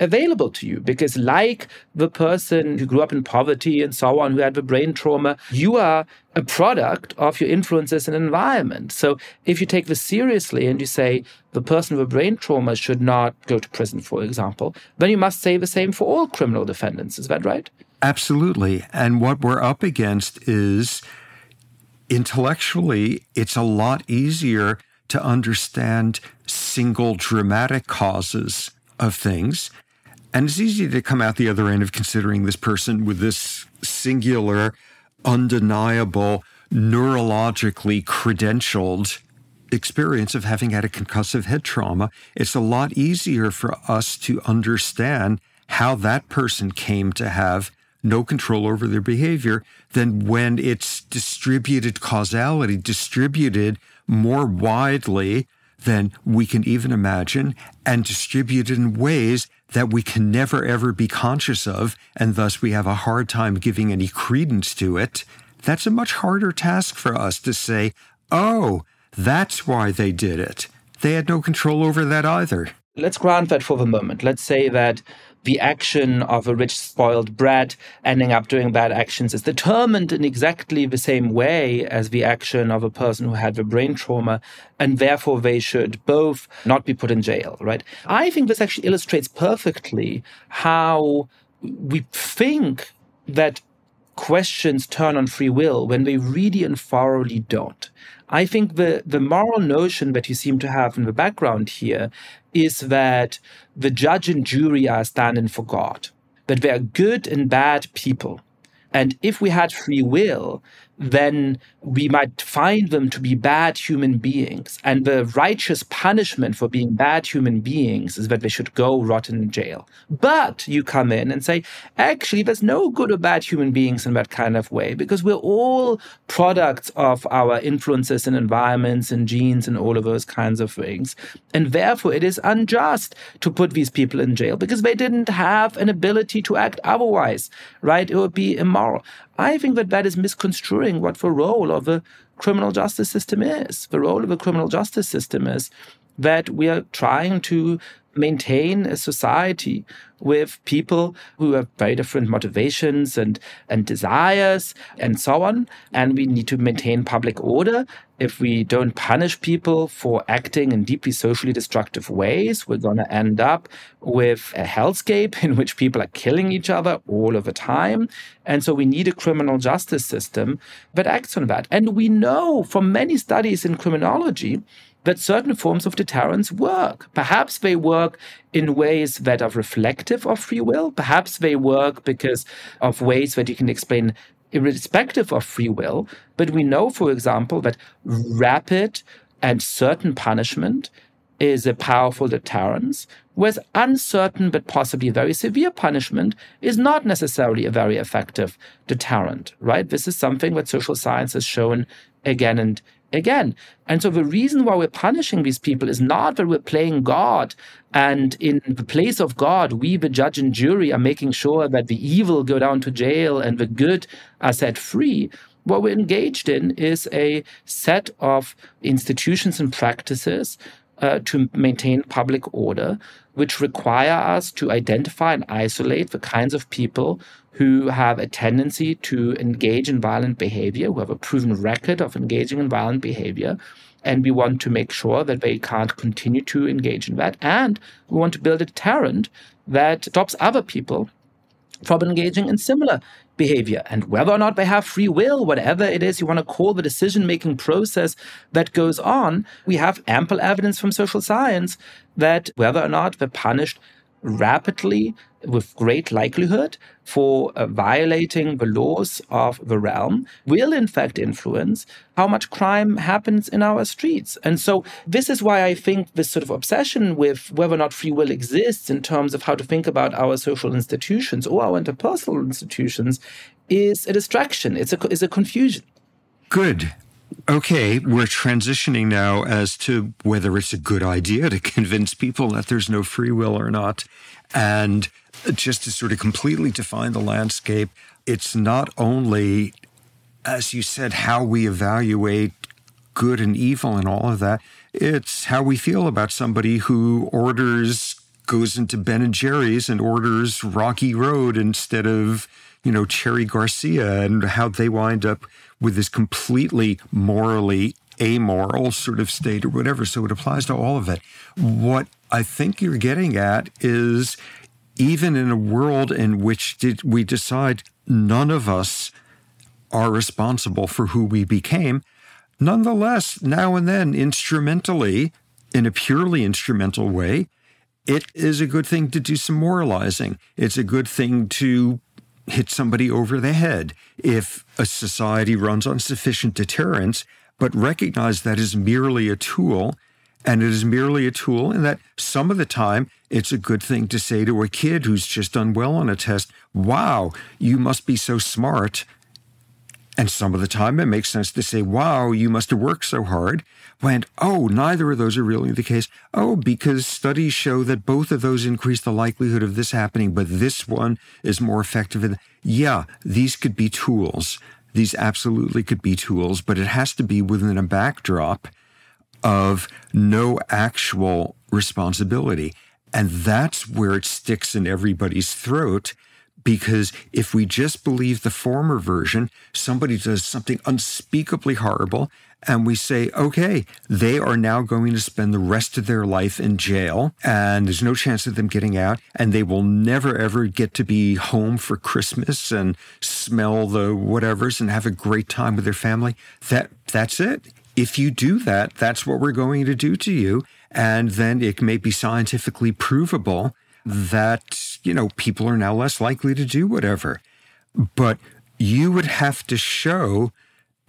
available to you because like the person who grew up in poverty and so on who had the brain trauma you are a product of your influences and environment. So if you take this seriously and you say the person with a brain trauma should not go to prison for example then you must say the same for all criminal defendants. Is that right? Absolutely. And what we're up against is intellectually it's a lot easier to understand single dramatic causes of things and it's easy to come out the other end of considering this person with this singular, undeniable, neurologically credentialed experience of having had a concussive head trauma. It's a lot easier for us to understand how that person came to have no control over their behavior than when it's distributed causality, distributed more widely than we can even imagine, and distributed in ways that we can never ever be conscious of, and thus we have a hard time giving any credence to it, that's a much harder task for us to say, oh, that's why they did it. They had no control over that either. Let's grant that for the moment. Let's say that the action of a rich, spoiled brat ending up doing bad actions is determined in exactly the same way as the action of a person who had the brain trauma, and therefore they should both not be put in jail, right? I think this actually illustrates perfectly how we think that questions turn on free will when they really and thoroughly don't. I think the, the moral notion that you seem to have in the background here is that the judge and jury are standing for God, that they are good and bad people. And if we had free will, then we might find them to be bad human beings. And the righteous punishment for being bad human beings is that they should go rot in jail. But you come in and say, actually, there's no good or bad human beings in that kind of way because we're all products of our influences and environments and genes and all of those kinds of things. And therefore, it is unjust to put these people in jail because they didn't have an ability to act otherwise, right? It would be immoral. I think that that is misconstruing what the role of the criminal justice system is. The role of the criminal justice system is that we are trying to maintain a society with people who have very different motivations and, and desires and so on. And we need to maintain public order. If we don't punish people for acting in deeply socially destructive ways, we're going to end up with a hellscape [LAUGHS] in which people are killing each other all of the time. And so we need a criminal justice system that acts on that. And we know from many studies in criminology that certain forms of deterrence work. Perhaps they work in ways that are reflective of free will. Perhaps they work because of ways that you can explain irrespective of free will. But we know, for example, that rapid and certain punishment is a powerful deterrence, whereas uncertain but possibly very severe punishment is not necessarily a very effective deterrent, right? This is something that social science has shown again and again. And so the reason why we're punishing these people is not that we're playing God and in the place of God, we, the judge and jury, are making sure that the evil go down to jail and the good are set free. What we're engaged in is a set of institutions and practices uh, to maintain public order, which require us to identify and isolate the kinds of people who have a tendency to engage in violent behavior, who have a proven record of engaging in violent behavior. And we want to make sure that they can't continue to engage in that. And we want to build a deterrent that stops other people from engaging in similar behavior. And whether or not they have free will, whatever it is you want to call the decision making process that goes on, we have ample evidence from social science that whether or not they're punished rapidly with great likelihood for uh, violating the laws of the realm will in fact influence how much crime happens in our streets. And so this is why I think this sort of obsession with whether or not free will exists in terms of how to think about our social institutions or our interpersonal institutions is a distraction. It's a, it's a confusion. Good. Okay, we're transitioning now as to whether it's a good idea to [LAUGHS] convince people that there's no free will or not. And just to sort of completely define the landscape, it's not only, as you said, how we evaluate good and evil and all of that, it's how we feel about somebody who orders, goes into Ben and Jerry's and orders Rocky Road instead of, you know, Cherry Garcia and how they wind up with this completely morally amoral sort of state or whatever. So it applies to all of it. What I think you're getting at is even in a world in which we decide none of us are responsible for who we became, nonetheless, now and then, instrumentally, in a purely instrumental way, it is a good thing to do some moralizing. It's a good thing to hit somebody over the head if a society runs on sufficient deterrence, but recognize that is merely a tool. And it is merely a tool, and that some of the time it's a good thing to say to a kid who's just done well on a test, Wow, you must be so smart. And some of the time it makes sense to say, Wow, you must have worked so hard when, oh, neither of those are really the case. Oh, because studies show that both of those increase the likelihood of this happening, but this one is more effective. Yeah, these could be tools. These absolutely could be tools, but it has to be within a backdrop of no actual responsibility. And that's where it sticks in everybody's throat because if we just believe the former version, somebody does something unspeakably horrible, and we say, okay, they are now going to spend the rest of their life in jail, and there's no chance of them getting out, and they will never ever get to be home for Christmas and smell the whatevers and have a great time with their family. That that's it. If you do that, that's what we're going to do to you. And then it may be scientifically provable that, you know, people are now less likely to do whatever. But you would have to show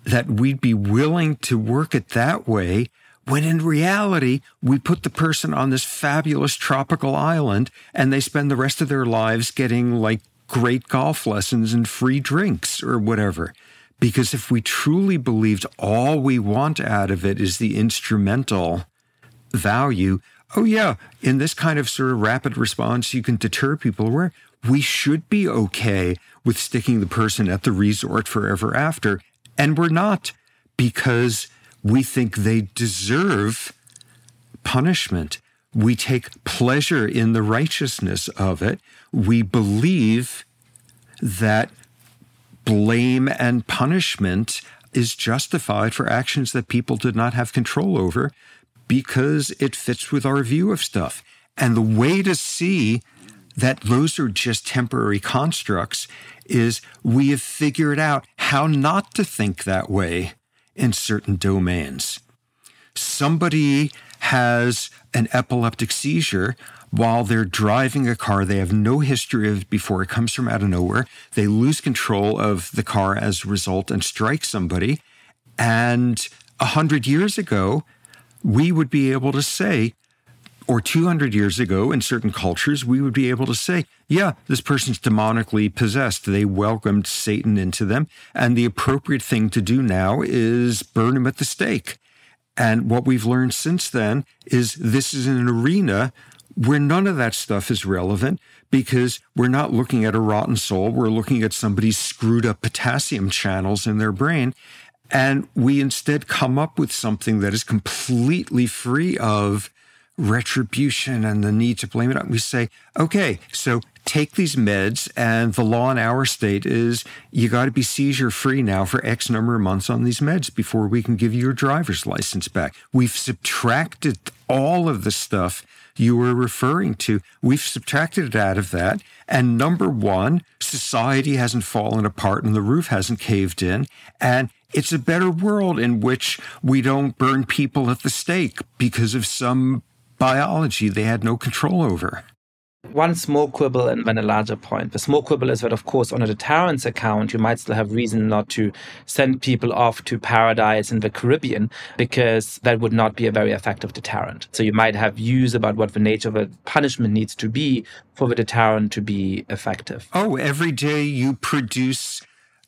that we'd be willing to work it that way when in reality, we put the person on this fabulous tropical island and they spend the rest of their lives getting like great golf lessons and free drinks or whatever. Because if we truly believed all we want out of it is the instrumental value, oh, yeah, in this kind of sort of rapid response, you can deter people where we should be okay with sticking the person at the resort forever after. And we're not because we think they deserve punishment. We take pleasure in the righteousness of it. We believe that blame and punishment is justified for actions that people did not have control over because it fits with our view of stuff. And the way to see that those are just temporary constructs is we have figured out how not to think that way in certain domains. somebody has an epileptic seizure while they're driving a car they have no history of before it comes from out of nowhere they lose control of the car as a result and strike somebody and a hundred years ago we would be able to say or 200 years ago in certain cultures, we would be able to say, yeah, this person's demonically possessed. They welcomed Satan into them. And the appropriate thing to do now is burn him at the stake. And what we've learned since then is this is an arena where none of that stuff is relevant because we're not looking at a rotten soul. We're looking at somebody's screwed up potassium channels in their brain. And we instead come up with something that is completely free of retribution and the need to blame it on. We say, okay, so take these meds, and the law in our state is you got to be seizure free now for X number of months on these meds before we can give you your driver's license back. We've subtracted all of the stuff you were referring to. We've subtracted it out of that. And number one, society hasn't fallen apart and the roof hasn't caved in. And it's a better world in which we don't burn people at the stake because of some biology they had no control over. One small quibble and then a larger point. The small quibble is that, of course, on a deterrence account, you might still have reason not to send people off to paradise in the Caribbean because that would not be a very effective deterrent. So you might have views about what the nature of a punishment needs to be for the deterrent to be effective. Oh, every day you produce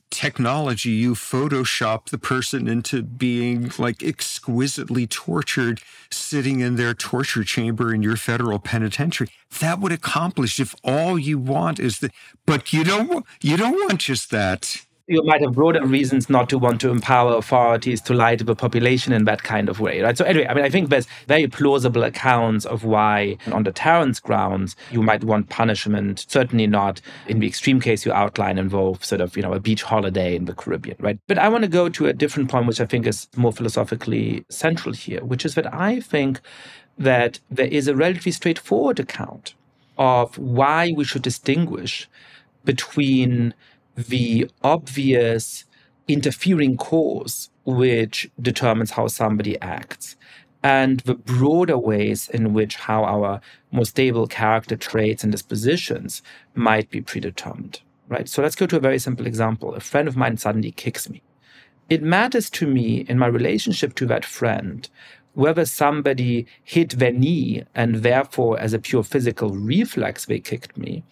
technology, you Photoshop the person into being like exquisitely tortured, sitting in their torture chamber in your federal penitentiary. That would accomplish if all you want is that, but you don't, you don't want just that you might have broader reasons not to want to empower authorities to lie to the population in that kind of way, right? So anyway, I mean, I think there's very plausible accounts of why, on deterrence grounds, you might want punishment. Certainly not in the extreme case you outline involve sort of you know a beach holiday in the Caribbean, right? But I want to go to a different point, which I think is more philosophically central here, which is that I think that there is a relatively straightforward account of why we should distinguish between the obvious interfering cause which determines how somebody acts and the broader ways in which how our more stable character traits and dispositions might be predetermined right? So let's go to a very simple example. A friend of mine suddenly kicks me. It matters to me in my relationship to that friend whether somebody hit their knee and therefore as a pure physical reflex they kicked me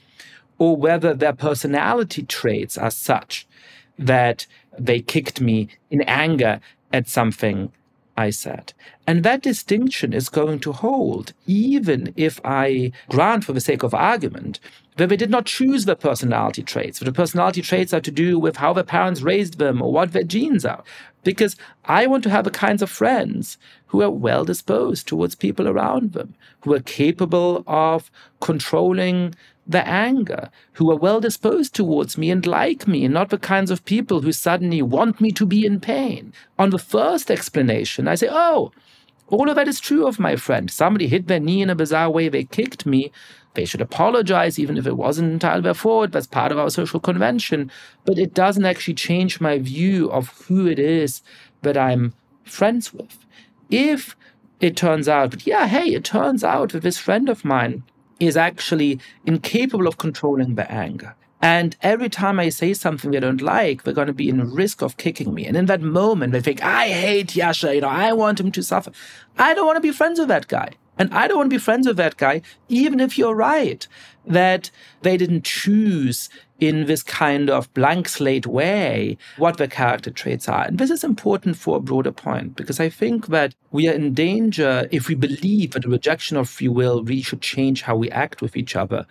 or whether their personality traits are such that they kicked me in anger at something I said. And that distinction is going to hold, even if I grant, for the sake of argument, that they did not choose their personality traits. That the personality traits are to do with how their parents raised them or what their genes are. Because I want to have the kinds of friends who are well disposed towards people around them, who are capable of controlling the anger, who are well disposed towards me and like me, and not the kinds of people who suddenly want me to be in pain. On the first explanation, I say, oh, all of that is true of my friend. Somebody hit their knee in a bizarre way, they kicked me. They should apologize, even if it wasn't entirely their fault. That's part of our social convention. But it doesn't actually change my view of who it is that I'm friends with. If it turns out, yeah, hey, it turns out that this friend of mine is actually incapable of controlling the anger. And every time I say something they don't like, they're going to be in risk of kicking me. And in that moment, they think, I hate Yascha, you know, I want him to suffer. I don't want to be friends with that guy. And I don't want to be friends with that guy, even if you're right that they didn't choose in this kind of blank slate way what the character traits are. And this is important for a broader point because I think that we are in danger if we believe that the rejection of free will really should change how we act with each other,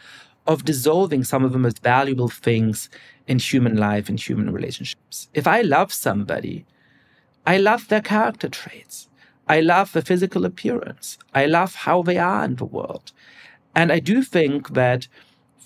of dissolving some of the most valuable things in human life and human relationships. If I love somebody, I love their character traits. I love the physical appearance. I love how they are in the world. And I do think that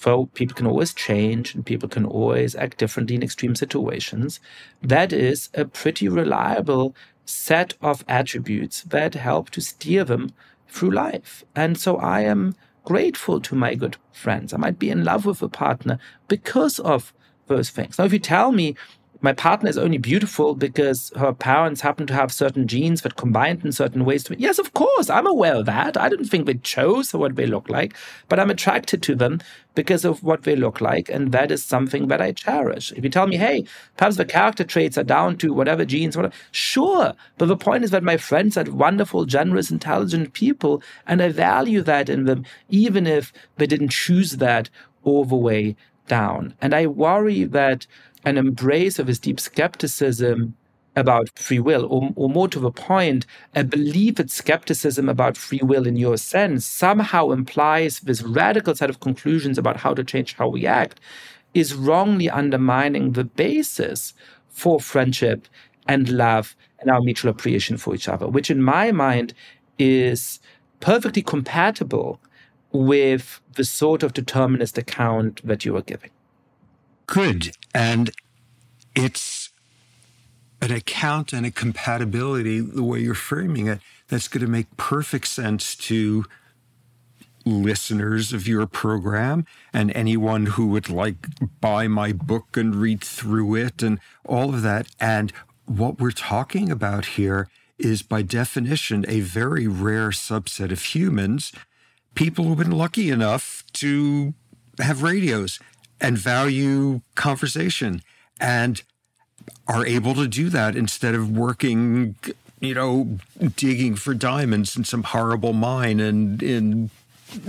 though people can always change and people can always act differently in extreme situations, that is a pretty reliable set of attributes that help to steer them through life. And so I am grateful to my good friends. I might be in love with a partner because of those things. Now, if you tell me my partner is only beautiful because her parents happen to have certain genes that combined in certain ways to yes of course i'm aware of that. I didn't think they chose what they look like but i'm attracted to them because of what they look like and that is something that i cherish. If you tell me hey perhaps the character traits are down to whatever genes whatever sure but the point is that my friends are wonderful generous intelligent people and i value that in them even if they didn't choose that all the way down. And i worry that an embrace of his deep skepticism about free will, or, or more to the point, a belief that skepticism about free will in your sense somehow implies this radical set of conclusions about how to change how we act, is wrongly undermining the basis for friendship and love and our mutual appreciation for each other, which in my mind is perfectly compatible with the sort of determinist account that you are giving. Good. And it's an account and a compatibility, the way you're framing it, that's going to make perfect sense to listeners of your program and anyone who would like buy my book and read through it and all of that. And what we're talking about here is by definition a very rare subset of humans, people who've been lucky enough to have radios and value conversation and are able to do that instead of working, you know, digging for diamonds in some horrible mine in, in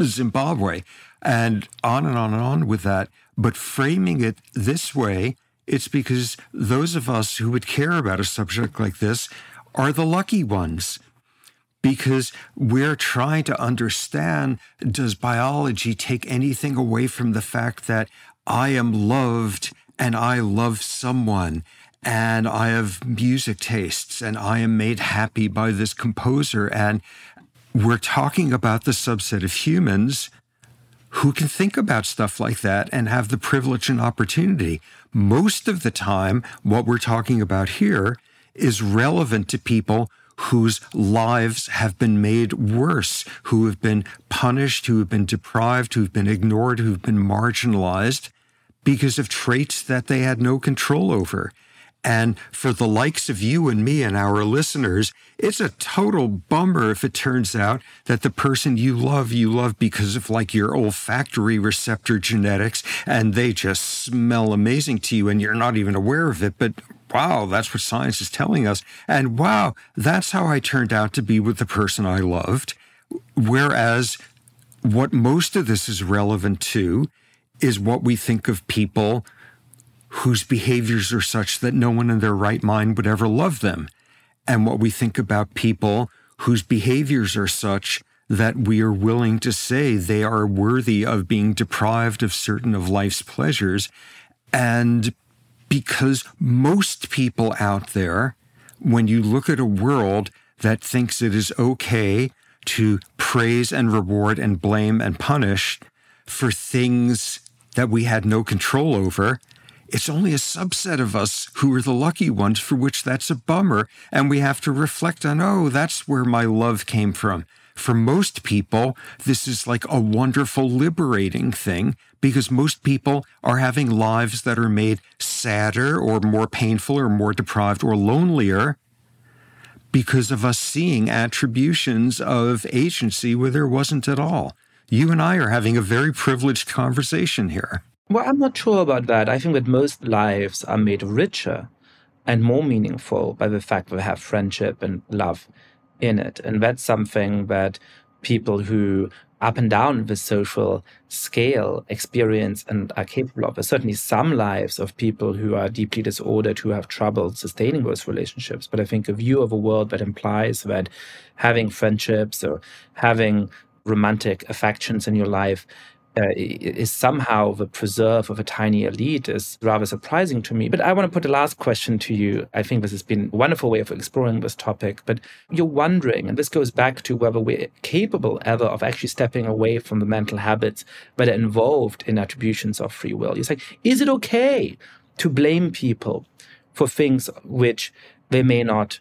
Zimbabwe and on and on and on with that. But framing it this way, it's because those of us who would care about a subject like this are the lucky ones because we're trying to understand does biology take anything away from the fact that I am loved and I love someone and I have music tastes and I am made happy by this composer. And we're talking about the subset of humans who can think about stuff like that and have the privilege and opportunity. Most of the time, what we're talking about here is relevant to people whose lives have been made worse, who have been punished, who have been deprived, who've been ignored, who've been marginalized because of traits that they had no control over. And for the likes of you and me and our listeners, it's a total bummer if it turns out that the person you love, you love because of like your olfactory receptor genetics and they just smell amazing to you and you're not even aware of it. But wow, that's what science is telling us. And wow, that's how I turned out to be with the person I loved. Whereas what most of this is relevant to is what we think of people whose behaviors are such that no one in their right mind would ever love them. And what we think about people whose behaviors are such that we are willing to say they are worthy of being deprived of certain of life's pleasures. And because most people out there, when you look at a world that thinks it is okay to praise and reward and blame and punish for things that we had no control over. It's only a subset of us who are the lucky ones for which that's a bummer. And we have to reflect on, oh, that's where my love came from. For most people, this is like a wonderful, liberating thing because most people are having lives that are made sadder or more painful or more deprived or lonelier because of us seeing attributions of agency where there wasn't at all you and I are having a very privileged conversation here. Well, I'm not sure about that. I think that most lives are made richer and more meaningful by the fact that they have friendship and love in it. And that's something that people who up and down the social scale experience and are capable of. There's certainly some lives of people who are deeply disordered who have trouble sustaining those relationships. But I think a view of a world that implies that having friendships or having romantic affections in your life uh, is somehow the preserve of a tiny elite is rather surprising to me. But I want to put a last question to you. I think this has been a wonderful way of exploring this topic. But you're wondering, and this goes back to whether we're capable ever of actually stepping away from the mental habits that are involved in attributions of free will. You're saying, is it okay to blame people for things which they may not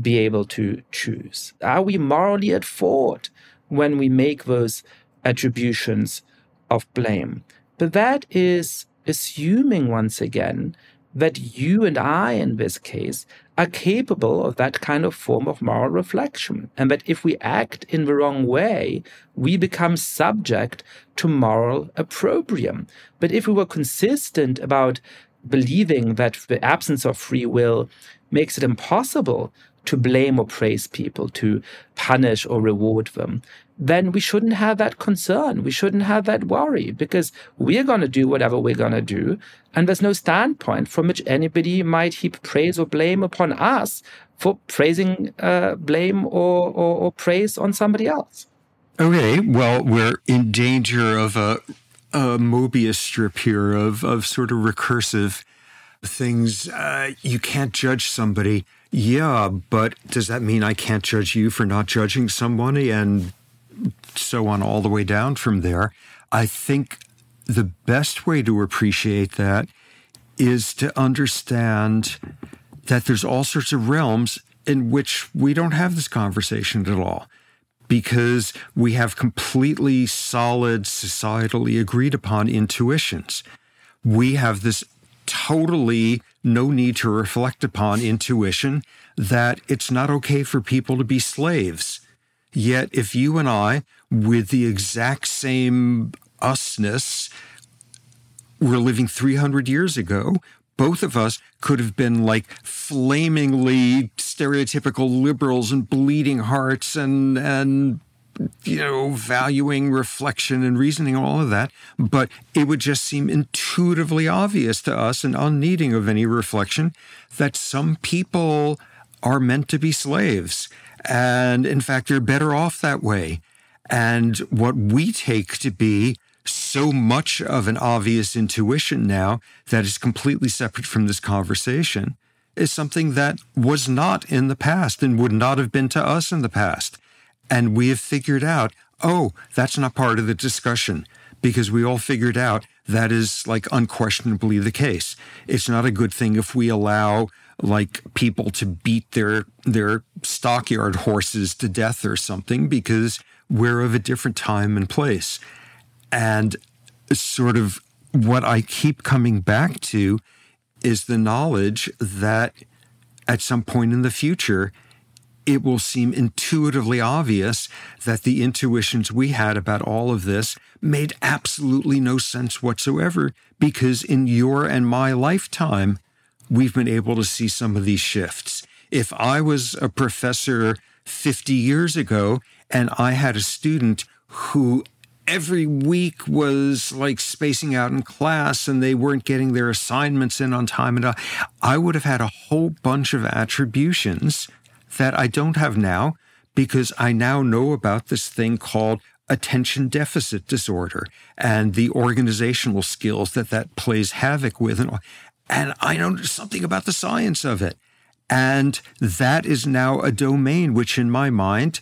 be able to choose? Are we morally at fault when we make those attributions of blame. But that is assuming once again that you and I, in this case, are capable of that kind of form of moral reflection. And that if we act in the wrong way, we become subject to moral opprobrium. But if we were consistent about believing that the absence of free will makes it impossible to blame or praise people, to punish or reward them, then we shouldn't have that concern. We shouldn't have that worry because we're going to do whatever we're going to do. And there's no standpoint from which anybody might heap praise or blame upon us for praising, uh, blame or, or, or praise on somebody else. Okay, well, we're in danger of a, a Mobius strip here of, of sort of recursive things. Uh, you can't judge somebody. Yeah, but does that mean I can't judge you for not judging somebody? And so on all the way down from there. I think the best way to appreciate that is to understand that there's all sorts of realms in which we don't have this conversation at all because we have completely solid, societally agreed upon intuitions. We have this totally no need to reflect upon intuition that it's not okay for people to be slaves. Yet, if you and I, with the exact same usness, were living 300 years ago, both of us could have been like flamingly stereotypical liberals and bleeding hearts and, and, you know, valuing reflection and reasoning, all of that. But it would just seem intuitively obvious to us and unneeding of any reflection that some people are meant to be slaves and in fact, they're better off that way. And what we take to be so much of an obvious intuition now that is completely separate from this conversation is something that was not in the past and would not have been to us in the past. And we have figured out, oh, that's not part of the discussion because we all figured out that is like unquestionably the case. It's not a good thing if we allow like people to beat their their stockyard horses to death or something because we're of a different time and place. And sort of what I keep coming back to is the knowledge that at some point in the future, it will seem intuitively obvious that the intuitions we had about all of this made absolutely no sense whatsoever because in your and my lifetime, we've been able to see some of these shifts. If I was a professor 50 years ago and I had a student who every week was like spacing out in class and they weren't getting their assignments in on time and uh, I would have had a whole bunch of attributions that I don't have now because I now know about this thing called attention deficit disorder and the organizational skills that that plays havoc with and and I know something about the science of it. And that is now a domain which, in my mind,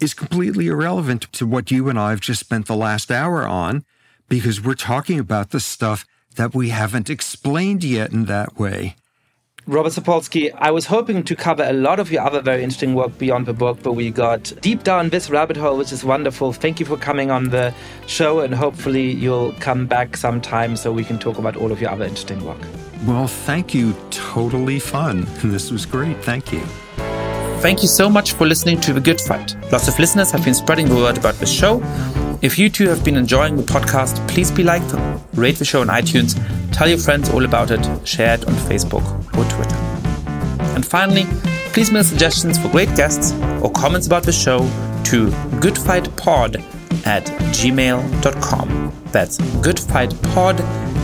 is completely irrelevant to what you and I have just spent the last hour on, because we're talking about the stuff that we haven't explained yet in that way. Robert Sapolsky, I was hoping to cover a lot of your other very interesting work beyond the book, but we got deep down this rabbit hole, which is wonderful. Thank you for coming on the show, and hopefully you'll come back sometime so we can talk about all of your other interesting work. Well, thank you. Totally fun. [LAUGHS] This was great. Thank you. Thank you so much for listening to The Good Fight. Lots of listeners have been spreading the word about this show. If you too have been enjoying the podcast, please be like, rate the show on iTunes, tell your friends all about it, share it on Facebook or Twitter. And finally, please mail suggestions for great guests or comments about the show to goodfightpod at gmail.com. That's goodfightpod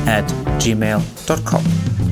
at gmail.com.